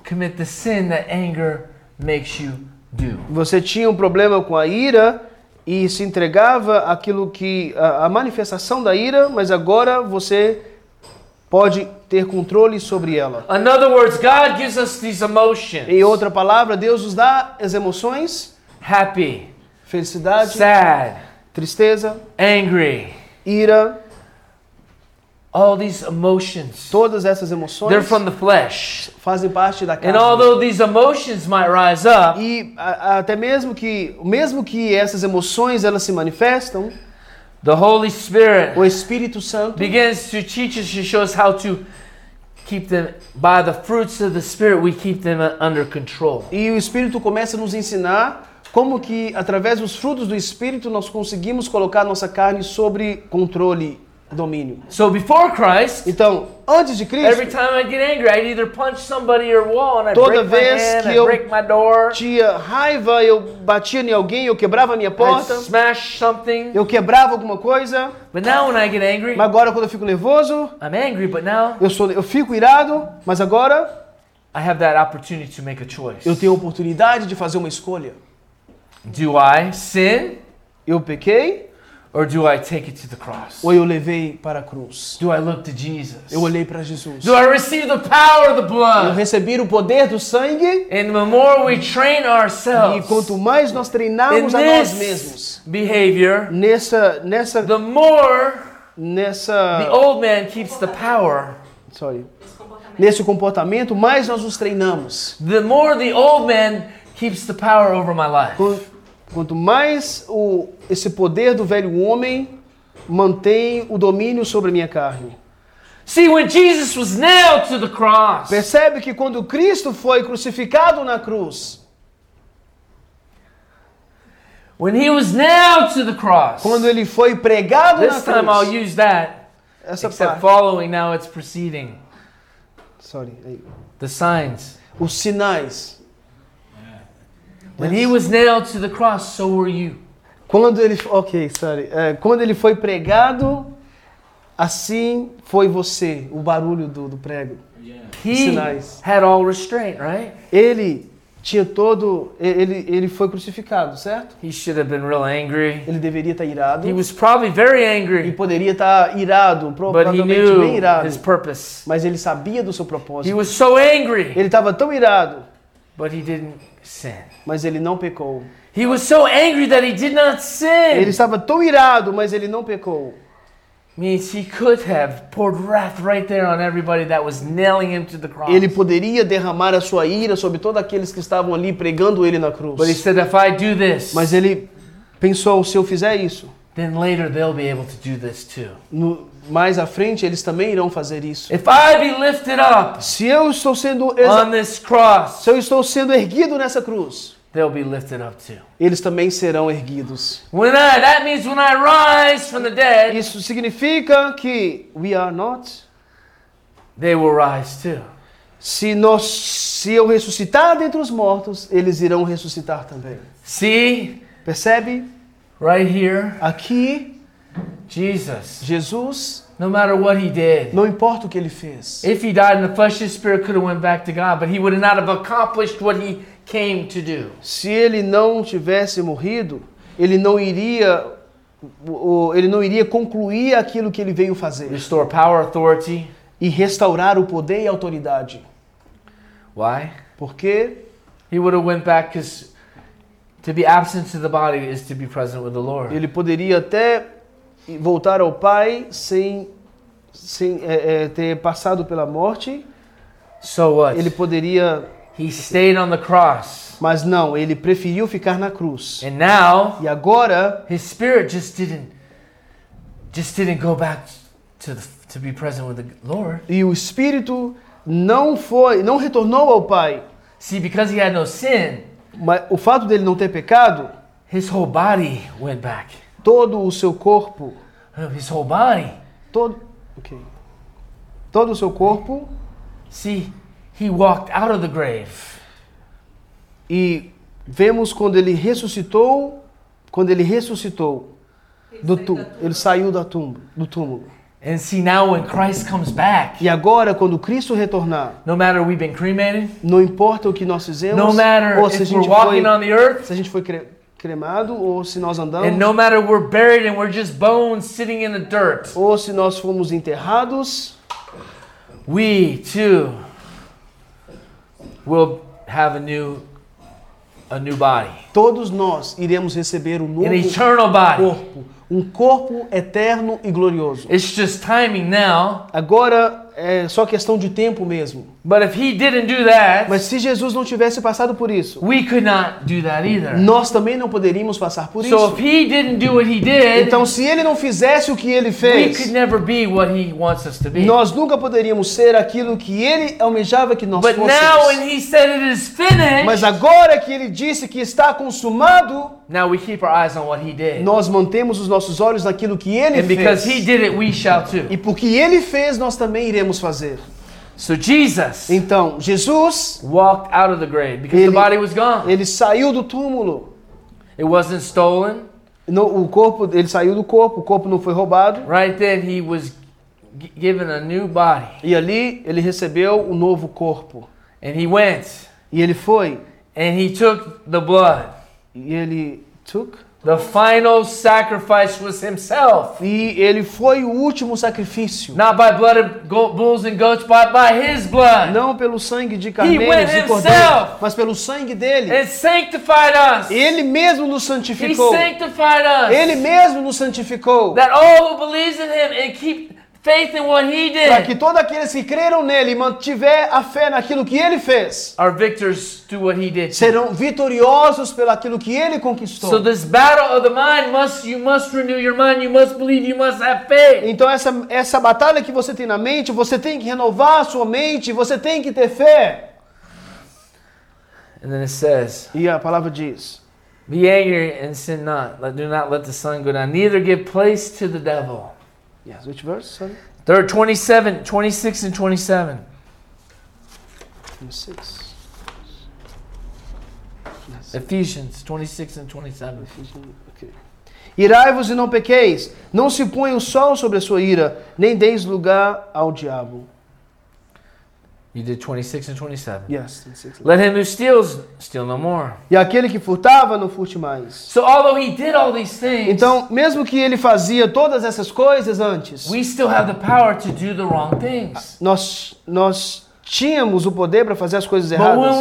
commit the sin that anger makes you do. Você tinha um problema com a ira e se entregava aquilo que a, a manifestação da ira, mas agora você pode ter controle sobre ela. In other words, God gives us these emotions Em outra palavra, Deus nos dá as emoções, happy, felicidade, sad, tristeza, angry, ira, all these emotions. todas essas emoções They're from the flesh. fazem parte da And carne. although these emotions might rise up, E a- a- até mesmo que, mesmo que essas emoções elas se manifestam, the Holy Spirit o Espírito Santo begins to teach us, to show us how to keep them, by the fruits of the Spirit, we keep them under control. e o Espírito começa a nos ensinar como que através dos frutos do Espírito nós conseguimos colocar nossa carne sobre controle, domínio. So before Christ, Então, antes de every Cristo, time I get angry, I'd either punch somebody or wall, and I Toda break my vez hand, que I eu- break my door, tinha raiva, eu batia em alguém, eu quebrava a minha I porta, smash something. eu quebrava alguma coisa. But now when I get angry, Mas agora quando eu fico nervoso, I'm angry, but now eu sou eu fico irado, mas agora I have that opportunity to make a choice. eu tenho a oportunidade de fazer uma escolha. Do I sin Eu pequei Or do I take it to the cross? ou eu levei para a cruz? Do I look to Jesus? Eu olhei para Jesus. Do I receive the power of the Eu blood? recebi o poder do sangue And the more we train e ourselves quanto mais nós in treinarmos a nós mesmos behavior, nessa nessa the more the nessa old man keeps the power. sorry, nesse comportamento, mais nós nos treinamos. The more the old man keeps the power over my life. Quan- Quanto mais o, esse poder do velho homem mantém o domínio sobre a minha carne. See, when Jesus was nailed to the cross, Percebe que quando Cristo foi crucificado na cruz, when he was nailed to the cross, quando ele foi pregado na this time I'll cruz, use that, essa except parte, following now it's preceding. sorry. The signs. os sinais. When he was nailed to the cross, so were you. Quando ele, ok, sorry, É, quando ele foi pregado, assim foi você, o barulho do, do prego. He Sinais. had all restraint, right? Ele tinha todo, ele, ele foi crucificado, certo? He should have been real angry. Ele deveria estar irado. He was probably very E angry, poderia estar irado, he provavelmente bem irado. his purpose. Mas ele sabia do seu He propósito. was so angry, Ele estava tão irado, but he didn't sin. mas ele não pecou. He was so angry that he did not Ele sin. estava tão irado, mas ele não pecou. Means he could have poured wrath right there on everybody that was nailing him to the cross. Ele poderia derramar a sua ira sobre todos aqueles que estavam ali pregando ele na cruz. But he said, if I do this, Mas ele pensou, se eu fizer isso, then later they'll be able to do this too. no- mais à frente eles também irão fazer isso. If I be lifted up Se eu estou sendo on this cross, se eu estou sendo erguido nessa cruz, they'll be lifted up too. eles também serão erguidos. When I, that means when I rise from the dead, Isso significa que we are not they will rise too. Se, nós, se eu ressuscitar dentre os mortos, eles irão ressuscitar também. See, Percebe? right here, Aqui, Jesus, Jesus, no matter what he did, não importa o que ele fez. if he died in the flesh, his spirit could have went back to God, but he would not have accomplished what he came to do. Se ele não tivesse morrido, ele não iria ele não iria concluir aquilo que ele veio fazer Restore power, authority. e restaurar o poder e a autoridade. Why? Porque He would have went back because to be absent to the body is to be present with the Lord. ele poderia até voltar ao Pai sem, sem é, é, ter passado pela morte. So what? Ele poderia, He stayed on the cross. mas não, ele preferiu ficar na cruz. And now E agora his spirit just didn't just didn't go back to the to be present with the Lord. e o Espírito não foi, não retornou ao Pai. See, because he had no sin, Mas o fato dele não ter pecado, his whole body went back. Todo o seu corpo, His whole body. todo, ok, todo o seu corpo See, he walked out of the grave. e vemos quando ele ressuscitou, quando ele ressuscitou do tu, da tumba. ele saiu da tumba, do túmulo. And see now when Christ comes back, E agora quando Cristo retornar, no matter we've been cremated, não importa o que nós fizemos, no matter ou se a if we're gente foi, walking on the earth, se a gente foi cremado ou se nós andamos, and no matter we're buried and we're just bones sitting in the dirt, ou se nós fomos enterrados, we too will have a new a new body. todos nós iremos receber um novo An eternal body. corpo, um corpo eterno e glorioso. It's just timing now. Agora é só questão de tempo mesmo. But if he didn't do that, Mas se Jesus não tivesse passado por isso, we could not do that either. nós também não poderíamos passar por So isso. if he didn't do what he did, Então, se ele não fizesse o que ele we fez, could never be what he wants us to be. nós nunca poderíamos ser aquilo que ele almejava que nós But now fôssemos. when he said it is finished, Mas agora que ele disse que está consumado, now we keep our eyes on what he did. nós mantemos os nossos olhos naquilo que ele And because he fez. did it, we shall too. E porque ele fez, nós também iremos fazer. So Jesus Então, Jesus, walked out of the grave because Ele- the body was gone. ele saiu do túmulo. It wasn't stolen. No, o corpo, ele saiu do corpo, o corpo não foi roubado. Right then, he was given a new body. E ali ele recebeu o novo corpo. And he went E ele foi, and he took the blood e ele took The final sacrifice was himself. E ele foi o último sacrifício. Not by blood of bulls and goats, but by his blood. Não pelo sangue de carneiros e cordeiros, mas pelo sangue dele. And sanctified us. Ele mesmo nos He santificou. sanctified us. Ele mesmo nos santificou. that all who believes in him and keep faith in what he Para did que todos aqueles que creram nele mantiver a fé naquilo que ele fez, are victors through what he did. serão vitoriosos pelo aquilo que ele So conquistou. this battle of the mind must you must renew your mind, you must believe, you must have faith. Então essa, essa batalha que você tem na mente, você tem que renovar a sua mente, você tem que ter fé. And then it says, E a palavra diz: Be angry and sin not. Do not let the sun go down. Neither give place to the devil. Yes, which verse? Sorry. Third 27, 26 and 27. Six. Ephesians 26 and 27. Ok. Irai-vos e não pequeis, não se ponha o sol sobre a sua ira, nem deis lugar ao diabo. You did 26 and 27. Yes, 26. Let him who steals steal no more. E aquele que furtava, não furte mais. So although he did all these things, Então, mesmo que ele fazia todas essas coisas antes, we still have the power to do the wrong things. nós, nós tínhamos o poder para fazer as coisas But when erradas.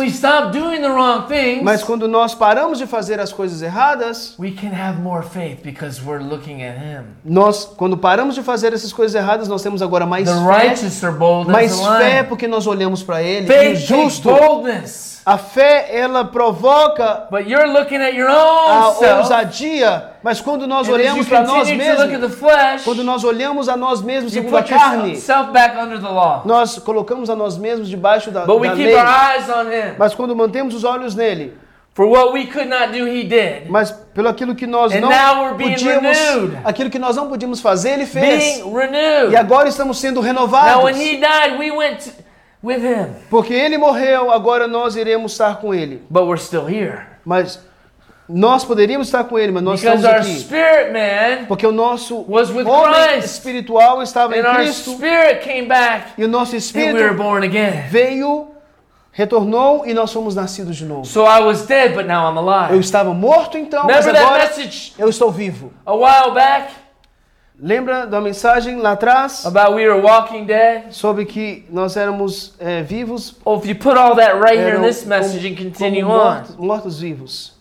things, Mas quando nós paramos de fazer as coisas erradas, we can have more faith because we're looking at him. nós, quando paramos de fazer essas coisas erradas, nós temos agora mais The fé, mais fé porque nós olhamos para ele. E o Faith takes justo, boldness. A fé, ela provoca But you're looking at your a own self. ousadia, mas quando nós And olhamos para nós to mesmos, flesh, quando nós olhamos a nós mesmos segundo a carne, nós colocamos a nós mesmos debaixo da, But da lei. Mas quando mantemos os olhos nele, For what we could not do, he did. mas pelo aquilo que nós And não now podíamos, renewed. aquilo que nós não podíamos fazer, ele fez. Being renewed. E agora estamos sendo Now renovados. when he died, we went t- with him. Porque ele morreu, agora nós iremos estar com ele. But we're still here. Mas nós poderíamos estar com ele, mas nós Because estamos our aqui. spirit man Porque o nosso was with homem Christ. espiritual estava em our Cristo spirit came back e o nosso and we were espírito born again. veio, retornou e nós fomos nascidos de novo. So I was dead, but now I'm Eu estava morto então, mas Remember that agora eu estou vivo. a while back Lembra da mensagem lá atrás about we were walking dead? sobre que nós éramos é, vivos? Well, if you put all that right here in this message and continue como on, mortos, mortos vivos.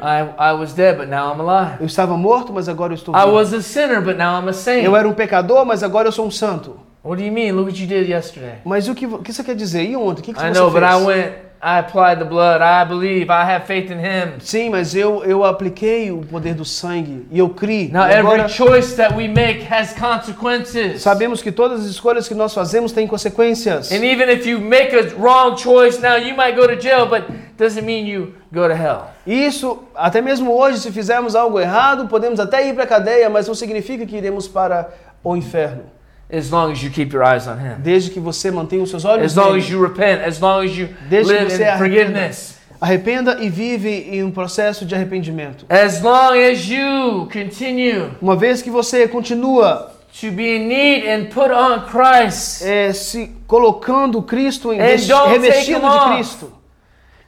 I, I was dead, but now I'm alive. Eu estava morto, mas agora eu estou I vivo. was a sinner, but now I'm a saint. Eu era um pecador, mas agora eu sou um santo. What do you mean? Look what you did yesterday. Mas o que, o que você quer dizer? E ontem? O que, que I você know, but fez? I went, I applied the blood. I believe. I have faith in Him. Sim, mas eu, eu apliquei o poder do sangue e eu criei. Now, agora, every choice that we make has consequences. sabemos que todas as escolhas que nós fazemos têm consequências. And even if you make a wrong choice now, you might go to jail, but doesn't mean you go to hell. Isso, até mesmo hoje, se fizermos algo errado, podemos até ir para a cadeia, mas não significa que iremos para o inferno. As long as you keep your eyes on Him. Desde que você mantenha os seus olhos As long nele. as you repent. As long as you Desde que live você in arrependa. forgiveness. Arrependa e vive em um processo de arrependimento. As long as you continue Uma vez que você continua to be in need and put on Christ. é, se colocando Cristo em revestido him de. Cristo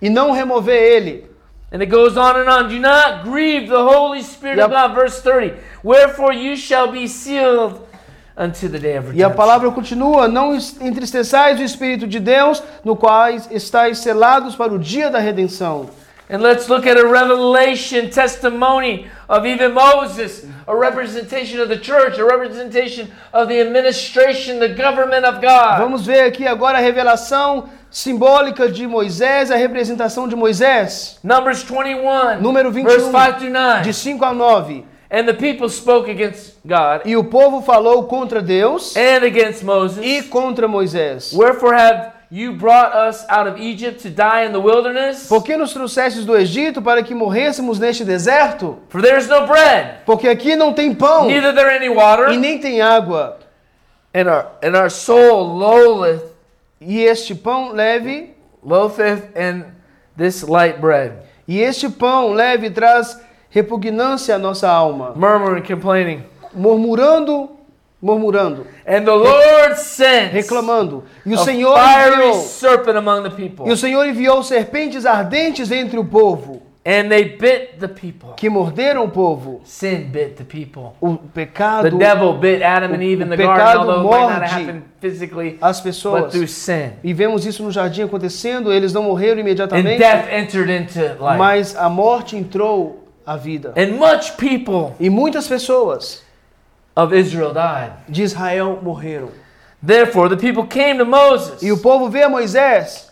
e não remover ele. And it goes on and on. Do not grieve the Holy Spirit a- of God. Verse 30. Wherefore you shall be sealed unto the day of E a palavra continua: Não entristeçais o Espírito de Deus, no qual estáis selados para o dia da redenção. And let's look at a revelation testimony of even Moses, a representation of the church, a representation of the administration, the government of God. Vamos ver aqui agora a revelação simbólica de Moisés, a representação de Moisés, Numbers 21, número verse 21, 5 through 9. de 5 a 9. And the people spoke against God E o povo falou contra Deus and against Moses. e contra Moisés. Wherefore have you brought us out of Egypt to die in the wilderness? Por que nos trouxestes do Egito para que morrêssemos neste deserto? For there is no bread, Porque aqui não tem pão neither there any water, e nem tem água. and our and our soul loatheth, E este pão leve, loatheth in this light bread, e este pão leve traz repugnância à nossa alma, murmuring, complaining. murmurando, murmurando, And the Lord sent reclamando. E o a Senhor enviou, serpent among the people, e o Senhor enviou serpentes ardentes entre o povo, and they bit the people. que morderam o povo. Sin bit the people. O The pecado, devil bit Adam and Eve in the garden, although it might not happen physically, as but pessoas. through sin. E vemos isso no jardim acontecendo, eles não morreram And imediatamente, death entered into life. mas a morte entrou à vida. And much people E muitas pessoas of Israel died. de Israel morreram. Therefore, the people came to Moses. E o povo vê Moisés.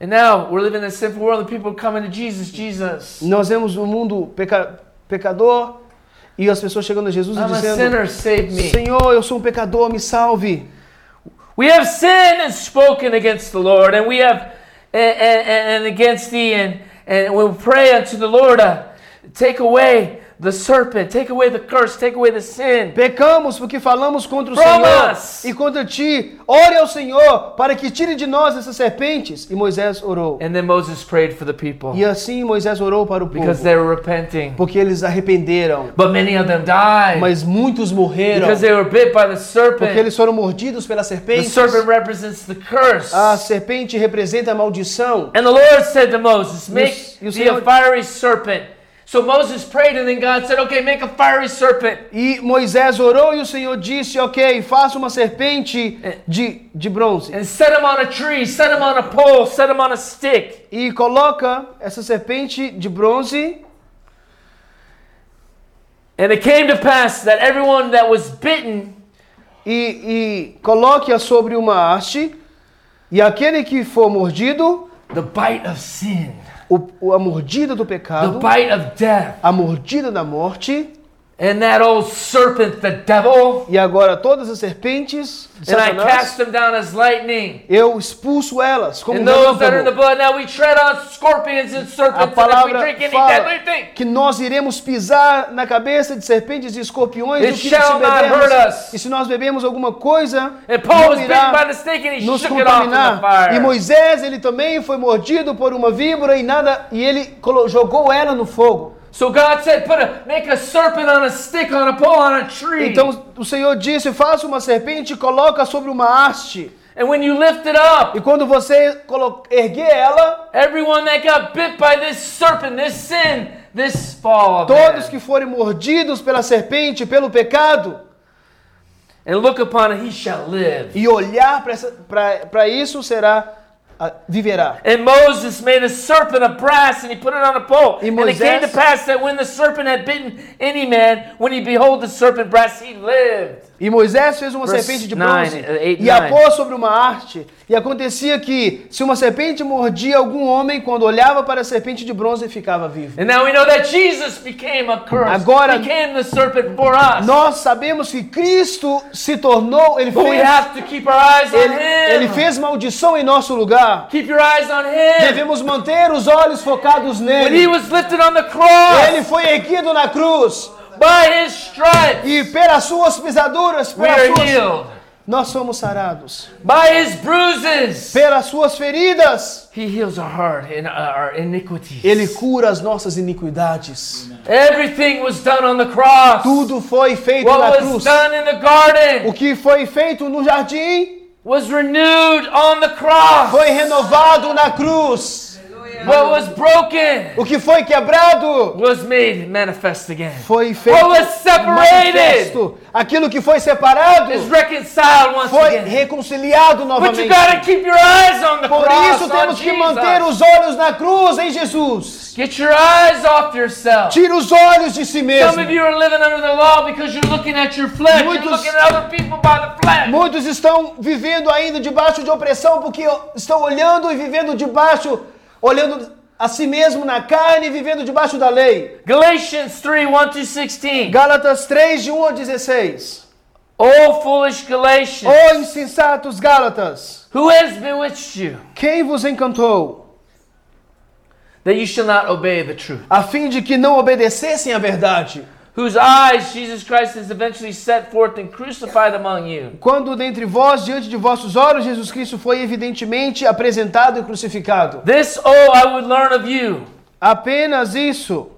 And now we're living in a sinful world, and people are coming to Jesus. Jesus, Nós vemos um mundo peca- pecador e as pessoas chegando a Jesus e I'm a dizendo: sinner, save me. Senhor, eu sou um pecador, me salve. We have sinned and spoken against the Lord, and we have and, and, and against thee, and and we pray unto the Lord, uh, take away the serpent, take away the curse, take away the sin. Pecamos porque falamos contra o From Senhor us. e contra ti. Ore ao Senhor para que tire de nós essas serpentes. E Moisés orou. And then Moses prayed for the people E assim Moisés orou para o because povo, they were repenting. porque eles arrependeram. But many of them died Mas muitos morreram because they were bit by the porque serpent. eles foram mordidos pela The serpente. serpent represents the curse. A serpente representa a maldição. And the Lord said to Moses, Make thee a fiery serpent. So Moses prayed, and then God said, Okay, make a fiery serpent. E Moisés orou e o Senhor disse: Ok, faça uma serpente de, de bronze. And set him on a tree, set him on a pole, set him on a stick. E coloca essa serpente de bronze. And it came to pass that everyone that was bitten E, e coloque-a sobre uma haste. E aquele que for mordido, the bite of sin, o, a mordida do pecado, a mordida da morte. And that old serpent, the devil, E agora todas as serpentes and I cast them down as lightning. eu expulso elas como And those that are in the blood, now we tread on scorpions and A serpents, and if we palavra drink any deadly thing, que nós iremos pisar na cabeça de serpentes e escorpiões It shall se not hurt us. e se nós bebemos alguma coisa, and Paul não was bitten by irá the snake, and he nos shook it off the contaminar. E fire. Moisés, ele também foi mordido por uma víbora e nada, e ele jogou ela no fogo. So God said, put a make a serpent on a stick, on a pole, on a tree. Então o Senhor disse: faça uma serpente e coloca sobre uma haste. and when you lift it up, E quando você erguer ela, everyone that got bit by this serpent, this sin, this fall todos man, que forem mordidos pela serpente, pelo pecado, and look upon it, he shall live. e olhar para isso, será Uh, viverá. And Moses made a serpent of brass and he put it on a pole. E and it came to pass that when the serpent had bitten any man, when he behold the serpent brass, he lived. E Moisés fez uma Verse serpente de nine, bronze uh, eight, e a nine. pôs sobre uma haste. E acontecia que, se uma serpente mordia algum homem, quando olhava para a serpente de bronze, ficava vivo. And now we know that Jesus became a curse. Agora-. Nós sabemos que Cristo se tornou, ele But we fez, have to keep our eyes on ele, him. ele fez maldição em nosso lugar. Devemos manter os olhos focados When he nele. was lifted on the cross Ele foi erguido na cruz by his stripes, e pelas suas pisaduras, we pelas are suas, healed. nós somos sarados. By his bruises, Pelas suas feridas, he heals our heart and uh, our iniquities. ele cura as nossas iniquidades. Everything was done on the cross. Tudo foi feito na What was cruz. done in the garden O que foi feito no jardim was renewed on the cross. foi renovado na cruz. What was broken O que foi quebrado was made manifest again. foi feito What was separated manifesto. Aquilo que foi separado is reconciled once foi again. reconciliado But you novamente. gotta keep your eyes on the Por cross. isso temos que manter os olhos na cruz em Jesus. Get your eyes off yourself. Tira os olhos de si mesmo. Some of you are living under the law because you're looking at your flesh. Muitos- You're looking at other people by the flesh. Muitos estão vivendo ainda debaixo de opressão porque estão olhando e vivendo debaixo, olhando a si mesmo na carne e vivendo debaixo da lei. Galatians 3 1 to 16. Gálatas 3, de 1 a 16. Oh, foolish Galatians, Ó insensatos Gálatas, who has bewitched you quem vos encantou, that you shall not obey the truth? a fim de que não obedecessem à verdade? Whose eyes Jesus Christ has eventually set forth and crucified among you. Quando dentre vós, diante de vossos olhos, Jesus Cristo foi evidentemente apresentado e crucificado. This, oh, I would learn of you. Apenas isso.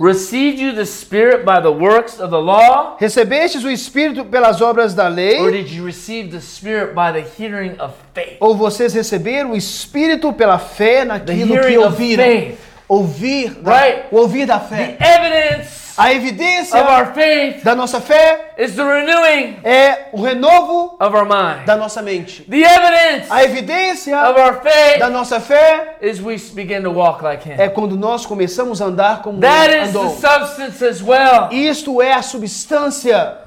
Received you the Spirit by the works of the law? Recebestes o Espírito pelas obras da Or lei? did you receive the Spirit by the hearing of faith? Ou vocês receberam o Espírito pela fé The naquilo que hearing of ouviram? faith. ouvir, Right. o ouvir da The fé. evidence A evidência of our faith da nossa fé is the renewing é o renovo of our mind. da nossa mente. The evidence A evidência of our faith da nossa fé is we begin to walk like Him. é quando nós começamos a andar como That ele is the andou. substance as well. Isto é a substância.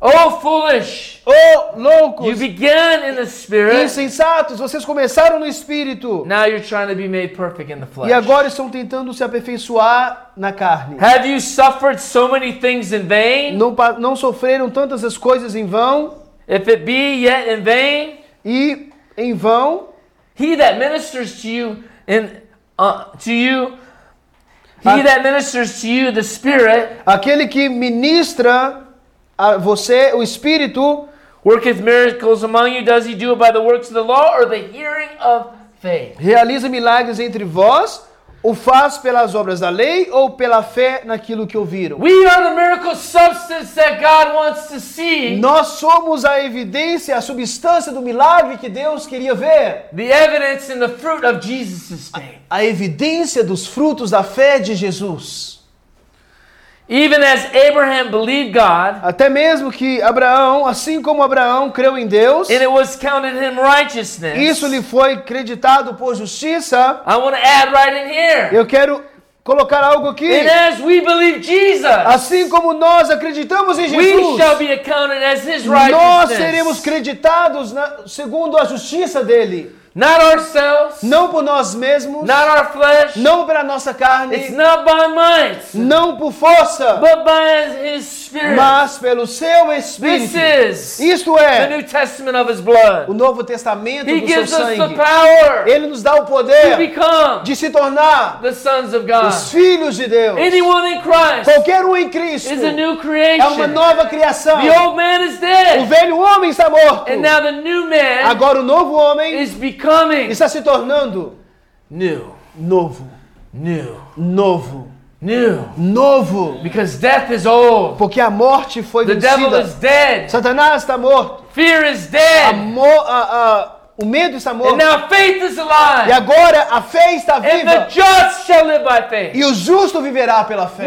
Oh, foolish! Ô loucos, You began in the Spirit, insensatos, vocês começaram no Espírito now you're trying to be made perfect in the flesh. e agora estão tentando se aperfeiçoar na carne. Have you suffered so many things in vain? Não, não sofreram tantas as coisas em vão If it be yet in vain, e em vão he that ministers to you in uh, to you, he that ministers to you the Spirit aquele que ministra a você o Espírito worketh miracles among you. Does he do it by the works of the law or the hearing of faith? realiza milagres entre vós, o faz pelas obras da lei ou pela fé naquilo que ouviram. We are the miracle substance that God wants to see. Nós somos a evidência, a substância do milagre que Deus queria ver. The evidence in the fruit of Jesus' faith. A evidência dos frutos da fé de Jesus. Even as Abraham believed God, Até mesmo que Abraão, assim como Abraão creu em Deus, and it was counted him righteousness. isso lhe foi creditado por justiça. I want to add right in here. Eu quero colocar algo aqui. And as we believe Jesus, Assim como nós acreditamos em we Jesus, shall be accounted as his nós seremos righteousness. creditados na- segundo a justiça dele. Not ourselves, Não por nós mesmos, not our flesh. não pela nossa It's carne, not by might, não por força, but by his spirit. mas pelo seu This Espírito. is Isto the é New Testament of his blood. o Novo Testamento He do seu gives us the sangue. power Ele nos dá o to poder become de se tornar the sons of God. os filhos de Deus. Anyone in Christ Qualquer um em Cristo is a new é uma creation. nova criação. The old man is O dead, velho homem está morto. and now the new man Agora o novo homem is becoming está se tornando new, novo, new, novo, new. novo. Because death is old. Porque a morte foi The devil is vencida. dead. Satanás está morto. Fear is A dead. mo- a- a- o medo está And morto. now faith is E agora a fé está And the viva. just shall live by faith. E o justo viverá pela fé.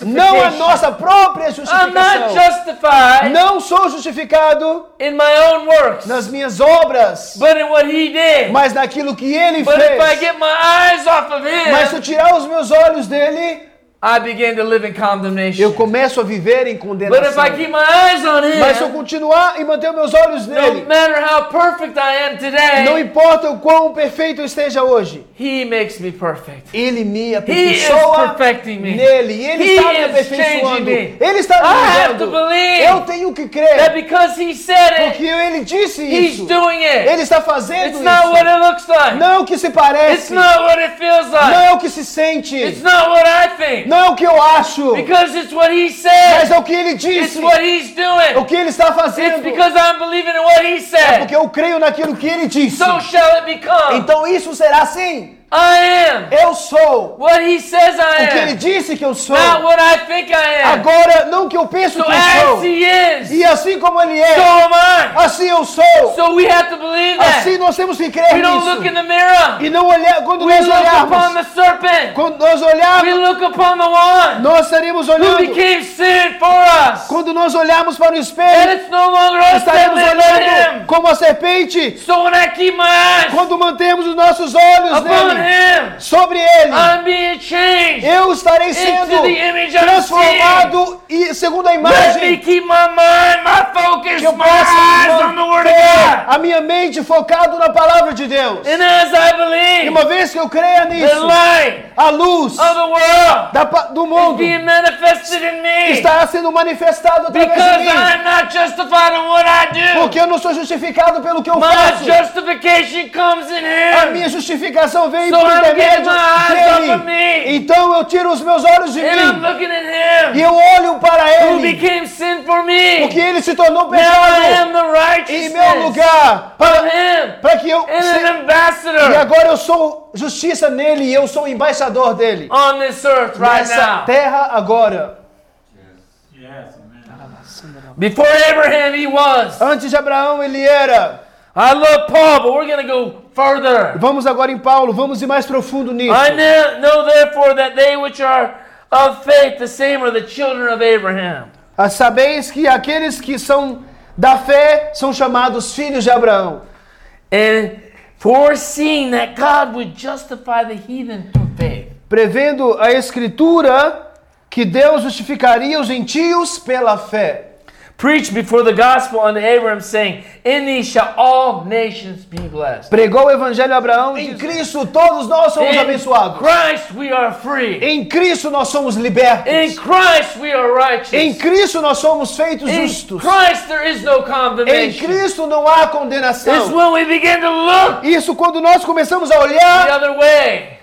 Não a nossa própria I'm not justificação. justified Não sou justificado in my own works, nas minhas obras, but in what he did. mas naquilo que ele But if I fez. get my eyes off of Mas se eu him, tirar os meus olhos dele, I begin to live in condemnation. eu começo a viver em But if condenação. I keep my eyes on Mas se eu him, continuar e manter meus olhos no nele, matter how perfect I am não today, importa o quão perfeito eu esteja hoje, he makes me perfect. ele me He is aperfeiçoa perfecting me. nele. Ele He está me aperfeiçoando. me. Ele está me Eu tenho que That crer. because he said Porque it, ele disse he's isso. doing it. Ele está fazendo It's not what isso. it looks like. Não é o que se It's parece. Não not what it feels like. é o que se sente. It's not what I think. Não é o que eu acho. Because it's what he Mas said. é o que ele It's disse. what he's O doing. que ele está It's fazendo. because I'm believing in what he É said. porque eu creio naquilo que ele disse. So shall it become. Então isso será assim. I am Eu sou what he says o que ele I am. disse que eu sou. Not what I think I am. Agora, não que eu penso So que eu sou. he is, E assim como ele so é, am I. assim eu sou. So we have to believe that. Assim nós temos que crer We don't look in nisso. the mirror. E não olhar quando We nós look upon the serpent. Quando nós We olharmos, look upon the one nós estaremos who olhando. became sin for us. Quando nós olharmos para o And espelho, it's no longer us estaremos olhando him. como a serpente. So when I keep my eyes Quando mantemos os nossos olhos upon nele, him, sobre ele, eu estarei sendo transformado e segundo a Let me imagem keep my mind, my focus, que eu possa manter a minha mente focado na palavra de Deus. And as I E believe, uma vez que eu creia the nisso, a luz of the world da do mundo está sendo manifestado através because de mim. I'm not justified in what I do. Porque eu não sou justificado pelo que eu My faço. justification comes in A Him. minha justificação vem So dele. Então eu tiro os meus olhos de And mim e eu olho para ele. Porque ele se tornou pecado em meu lugar. Para, para que eu. and se- an E agora eu sou justiça nele e eu sou embaixador dele. on this earth right Nessa now. terra agora. Yes. Before Abraham, he was. Antes de Abraão ele era. I love Paul, but we're going to go further. Vamos agora em Paulo, vamos ir mais profundo nisso. I kn- know therefore that they which are of faith, the same are the children of Abraham. Ah, Sabeis que aqueles que são da fé são chamados filhos de Abraão. And foreseeing that God would justify the heathen through faith. Prevendo a escritura que Deus justificaria os gentios pela fé. Preached before the gospel unto Abraham, saying, In thee shall all nations be blessed. Pregou o evangelho a Abraão. Em Cristo todos nós somos In abençoados. Christ we are free. Em Cristo nós somos In libertos. Christ we are righteous. Em Cristo nós somos feitos In justos. Christ there is no Em condemnation. Cristo não há It's condenação. when we begin to look Isso quando nós começamos a the olhar other way,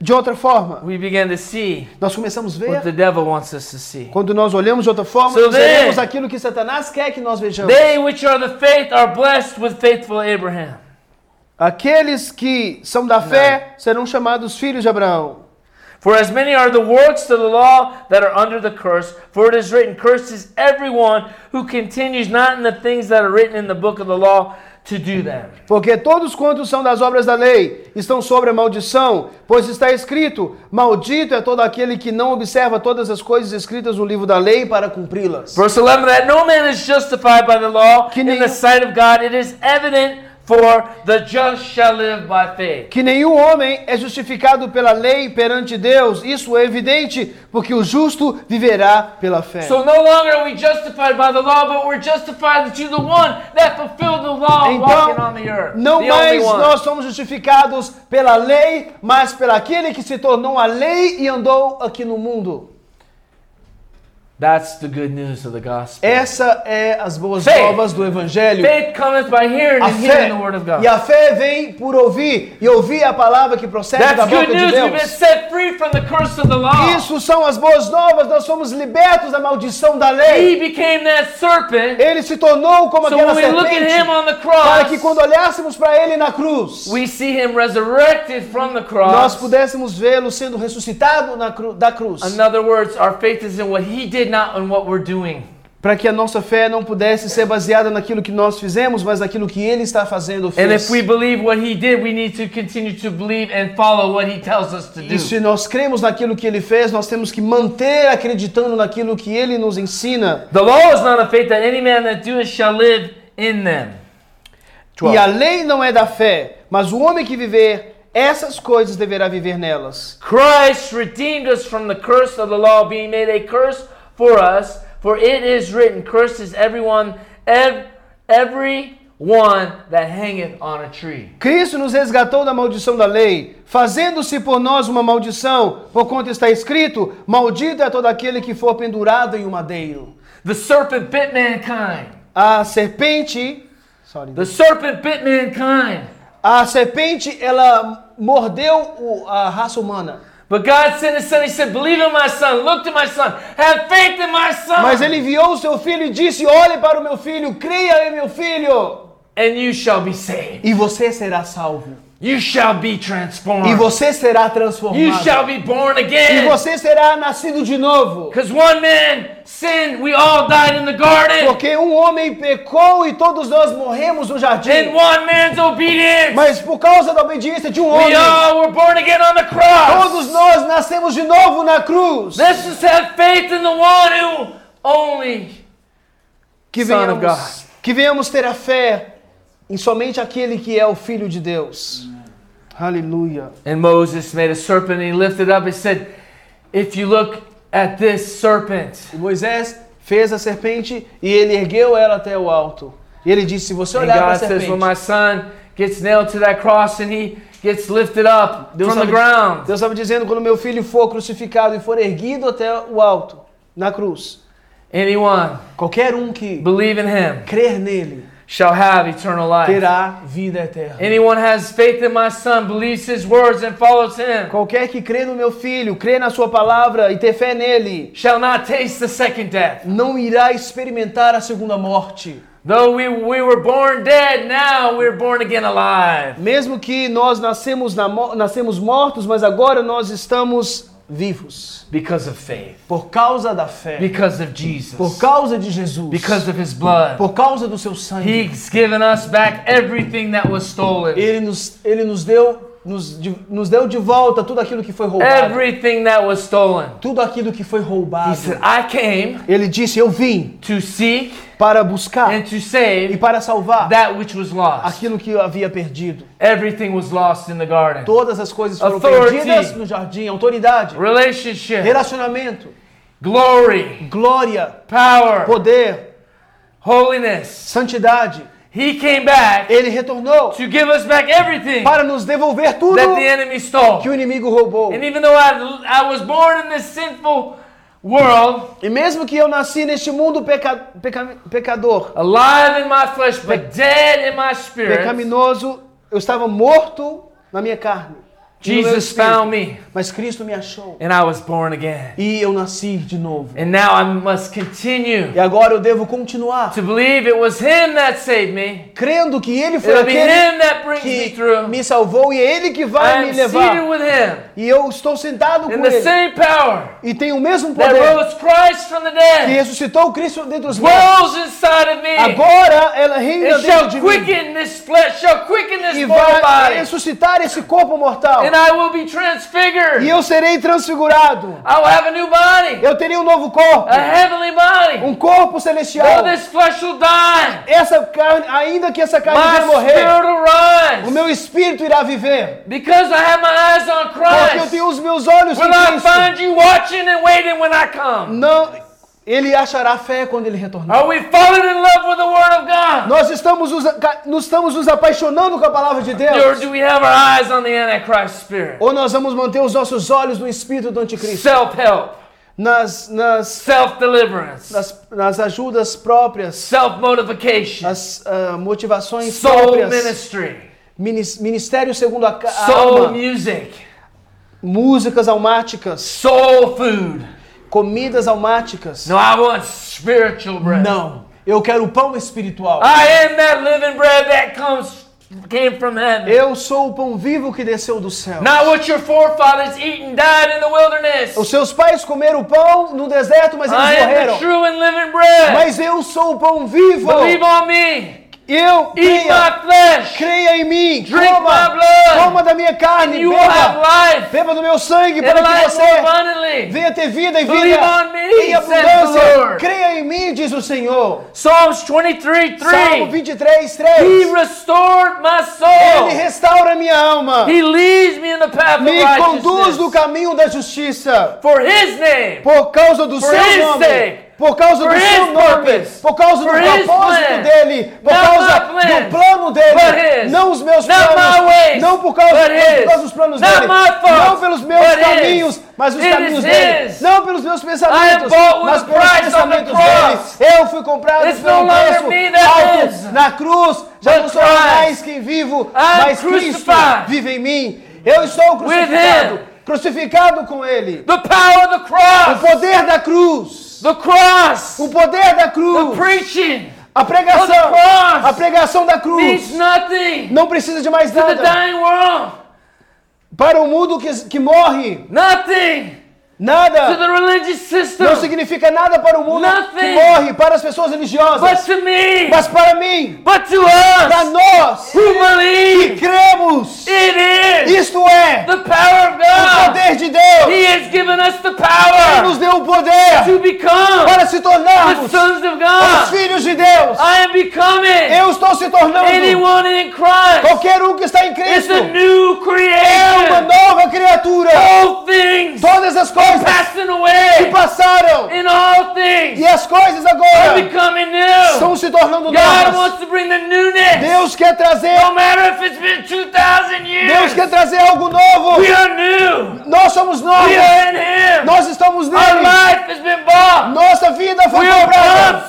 de outra forma. we begin to see Nós começamos a what the ver. devil wants us to see. Quando nós olhamos de outra forma, So nós veremos aquilo que Satanás quer que nós vejamos. They which are the faith are blessed with faithful Abraham. Aqueles que são da fé serão chamados filhos de Abraão. For as many are the works of the law that are under the curse, for it is written, Cursed is everyone who continues not in the things that are written in the book of the law to do them. Porque todos quantos são das obras da lei estão sobre a maldição, pois está escrito: Maldito é todo aquele que não observa todas as coisas escritas no livro da lei para cumpri-las. Verse 11 That no man is justified by the law Que in nenhum- the sight of God, it is evident, for the just shall live by faith. Que nenhum homem é justificado pela lei perante Deus, isso é evidente, porque o justo viverá pela fé. So no longer are we justified by the law, but we're justified to the one that fulfilled the law walking on the Então, earth. não the mais one. nós somos justificados pela lei, mas pelo aquele que se tornou a lei e andou aqui no mundo. That's the good news of the gospel. Essa é as boas Faith. novas do evangelho. Faith cometh by hearing A and fé, hearing the word of God. e a fé vem por ouvir e ouvir a palavra que procede da That's boca good de news. We've been Deus. set free from the curse of the law. Isso são as boas novas, nós fomos libertos da maldição da He lei. became that serpent. Ele se tornou como So aquela when we look at him serpente on the para que cross, quando olhássemos para ele na cruz, we see him resurrected from the nós cross. pudéssemos vê-lo sendo ressuscitado na cru- da cruz. In other words, our faith is in what he did, not in what we're doing. Para que a nossa fé não pudesse ser baseada naquilo que nós fizemos, mas naquilo que ele está fazendo And if we believe what he did, we need to continue to believe and follow what he tells us to do. E se nós cremos naquilo que ele fez, nós temos que manter acreditando naquilo que ele nos ensina. The law is not a faith that any man that doeth shall live in them. E a lei não é da fé, mas o homem que viver essas coisas deverá viver nelas. Christ redeemed us from the curse of the law, being made a curse for us. For it is written, Cursed is everyone, ev- every one that hangeth on a tree. Cristo nos resgatou da maldição da lei, fazendo-se por nós uma maldição, porquanto está escrito: Maldito é todo aquele que for pendurado em um madeiro. The serpent bit mankind. A serpente, sorry, The serpent bit mankind. a serpente ela mordeu a raça humana. But God sent his son. He said, Believe in my son. Look to my son. Have faith in my son. Mas ele enviou o seu filho e disse: Olhe para o meu filho, creia em meu filho, And you shall be saved. e você será salvo. You shall be E transformed. você será You transformado. shall be born E again. você será nascido de novo. Because one man sinned. We all died in the garden. Porque um homem pecou e todos nós morremos no In jardim. one man's obedience. Mas por causa da obediência de um We homem, all were born again on the cross. todos nós nascemos de novo na cruz. Let's just have faith in the one who only Que Son of venhamos, que venhamos ter a fé em somente aquele que é o Filho de Deus. Aleluia. And Moses made a serpent and he lifted up and said, If you look at this serpent, E Moisés fez a serpente e ele ergueu ela até o alto. E ele disse: se você olhar para a God says, When my serpente, son gets nailed to that cross and he gets lifted up Deus from the estava, ground, Deus estava dizendo quando meu filho for crucificado e for erguido até o alto, na cruz, anyone qualquer um que believe in him crer nele shall have eternal life. terá vida eterna. Anyone has faith in my son, believes his words, and follows him, Qualquer que crê no meu filho, crê na sua palavra e ter fé nele, shall not taste the second death. não irá experimentar a segunda morte. Though we, we were born dead, now we're born again alive. Mesmo que nós nascemos, na, mo- nascemos mortos, mas agora nós estamos vivos because of faith, por causa da fé, because of Jesus, por causa de Jesus, because of his blood. por causa do seu sangue. He's given us back everything that was stolen. Ele nos, ele nos deu nos, nos deu de volta tudo aquilo que foi roubado. Everything that was stolen. Tudo aquilo que foi He roubado. said, I came Ele disse: Eu vim to seek para buscar and to e save para salvar that which was lost. aquilo que eu havia perdido. Everything was lost in the garden. Todas as coisas foram Authority. perdidas no jardim. Autoridade, Relationship, relacionamento, glory, glória, power, poder, holiness. santidade. He came back Ele retornou to give us back everything para nos devolver tudo that the enemy stole. que o inimigo roubou. And even though I, I was born in this sinful world, E mesmo que eu nasci neste mundo peca, peca, pecador, alive in my flesh, but dead in my spirit, pecaminoso, eu estava morto na minha carne. E Jesus found me Mas Cristo me achou. and I was born again. E eu nasci de novo. And now I must continue E agora eu devo continuar to believe it was Him that saved me. crendo que Ele foi It'll be aquele Him that brings me que through. me salvou e é Ele que vai I me seated levar. with Him E eu estou sentado in com the Ele. same power E tenho o mesmo that poder rose Christ from the que dead. ressuscitou Cristo dentre os mortos. Inside of me. Agora ela reina dentro de mim. this flesh, shall quicken E this mortal vai body. ressuscitar esse corpo mortal. And I will be transfigured. E eu serei transfigurado. I will have a new body, Eu terei um novo corpo. a heavenly body. Um corpo celestial. this flesh will die, Essa carne, ainda que essa carne vai morrer, spirit will o meu espírito irá viver. Because I have my eyes on Porque eu Christ. tenho os meus olhos em Will I Cristo. find you watching and waiting when I come? Não, ele achará fé quando ele retornar. Are we falling in love with the Word of God? Nós estamos nos, nós estamos nos apaixonando com a palavra de Or Deus. do we have our eyes on the Antichrist spirit? Ou nós vamos manter os nossos olhos no espírito do anticristo. Self-help, Nas, nas, self-deliverance, nas, nas ajudas próprias. self-motivation, As ah, motivações soul próprias. ministry, Minis- Ministério segundo a, a soul alma. music, Músicas almáticas. soul food. Comidas almáticas. No, I want spiritual bread. Não. Eu quero o pão espiritual. I am that living bread that comes came from heaven. Eu sou o pão vivo que desceu do céu. Not what your forefathers eat and died in the wilderness. Os seus pais comeram pão no deserto, mas eles I am the morreram. true and living bread. Mas eu sou o pão vivo. Believe on me. Eu Eat creia, my flesh. creia em mim. Drink my Coma, blood. coma da minha carne. And you will have Beba, life. beba do meu sangue para que você abundantly. venha ter vida e vida em abundância. Creia em mim, diz o Senhor. Psalms 23 Salmo 3. 23, He 3. restored my Ele soul. restaura minha alma. He leads me in the path of Me conduz no caminho da justiça. For his name. Por causa do For seu nome. sake. Por causa For do seu nome. Por causa do propósito dele. Por Not causa do plano dele. Não os meus planos. Não por causa, dos planos dele. Não pelos meus caminhos, mas os caminhos dele. Não pelos meus pensamentos, mas pelos pensamentos dele. Eu fui comprado pelo preço alto na cruz. Já não sou mais quem vivo, mas Cristo vive em mim. Eu estou crucificado. Crucificado com ele. The power of the O poder da cruz. The cross. O poder da The cruz. preaching A of the pregação. A cross pregação da means cruz. nothing Não precisa de mais to the nada. dying world. Para o mundo que, que morre, Nothing nada. Não significa nada para o mundo que Nothing. morre, para as pessoas religiosas. Mas para mim, para nós que cremos, isto é o poder de Deus. Ele nos deu o poder para se tornarmos os filhos de Deus. Eu estou se tornando qualquer um que está em Cristo. É uma nova criatura. Todas as coisas passing que passaram and all things e as coisas agora becoming new. estão se tornando God novas. wants to bring the newness. Deus quer trazer, No matter if it's been 2,000 Deus quer trazer algo novo. Nós somos novos. Nós estamos nele. Nossa vida foi We comprada.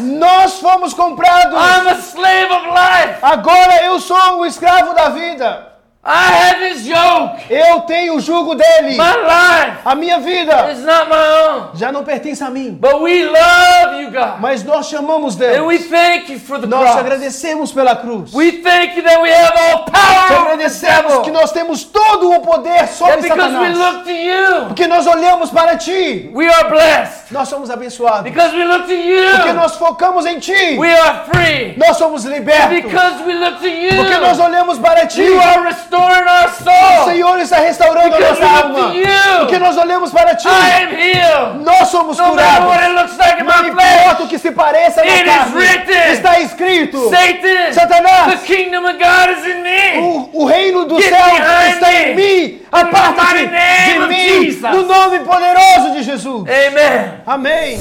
Nós fomos comprados. I'm a slave of life. Agora eu sou o escravo da vida. I have His yoke. Eu tenho o jugo dele. My life A minha vida is not my own. já não pertence a mim, But we love you, God. mas nós chamamos And we Deus. thank you for the Nós te cross. agradecemos pela cruz. Te We thank you that we have all power the agradecemos que nós temos todo o poder sobre because we Satanás. look to you, Porque nós olhamos para ti. we are blessed. Nós somos abençoados. Because we look to Porque you, nós focamos em ti. we are free. Nós somos libertos. Because we look to you, Porque nós olhamos para ti. you are O. Senhor está restaurando a Because nossa alma. Porque nós olhamos para ti. I am healed. Nós somos No curados. like Não importa o que se pareça na carne. Está escrito. Satan, Satanás. O, o reino dos Get behind está me. em mim. Aparta-te name de mim. Jesus. No nome poderoso de Jesus. Amen. Amém.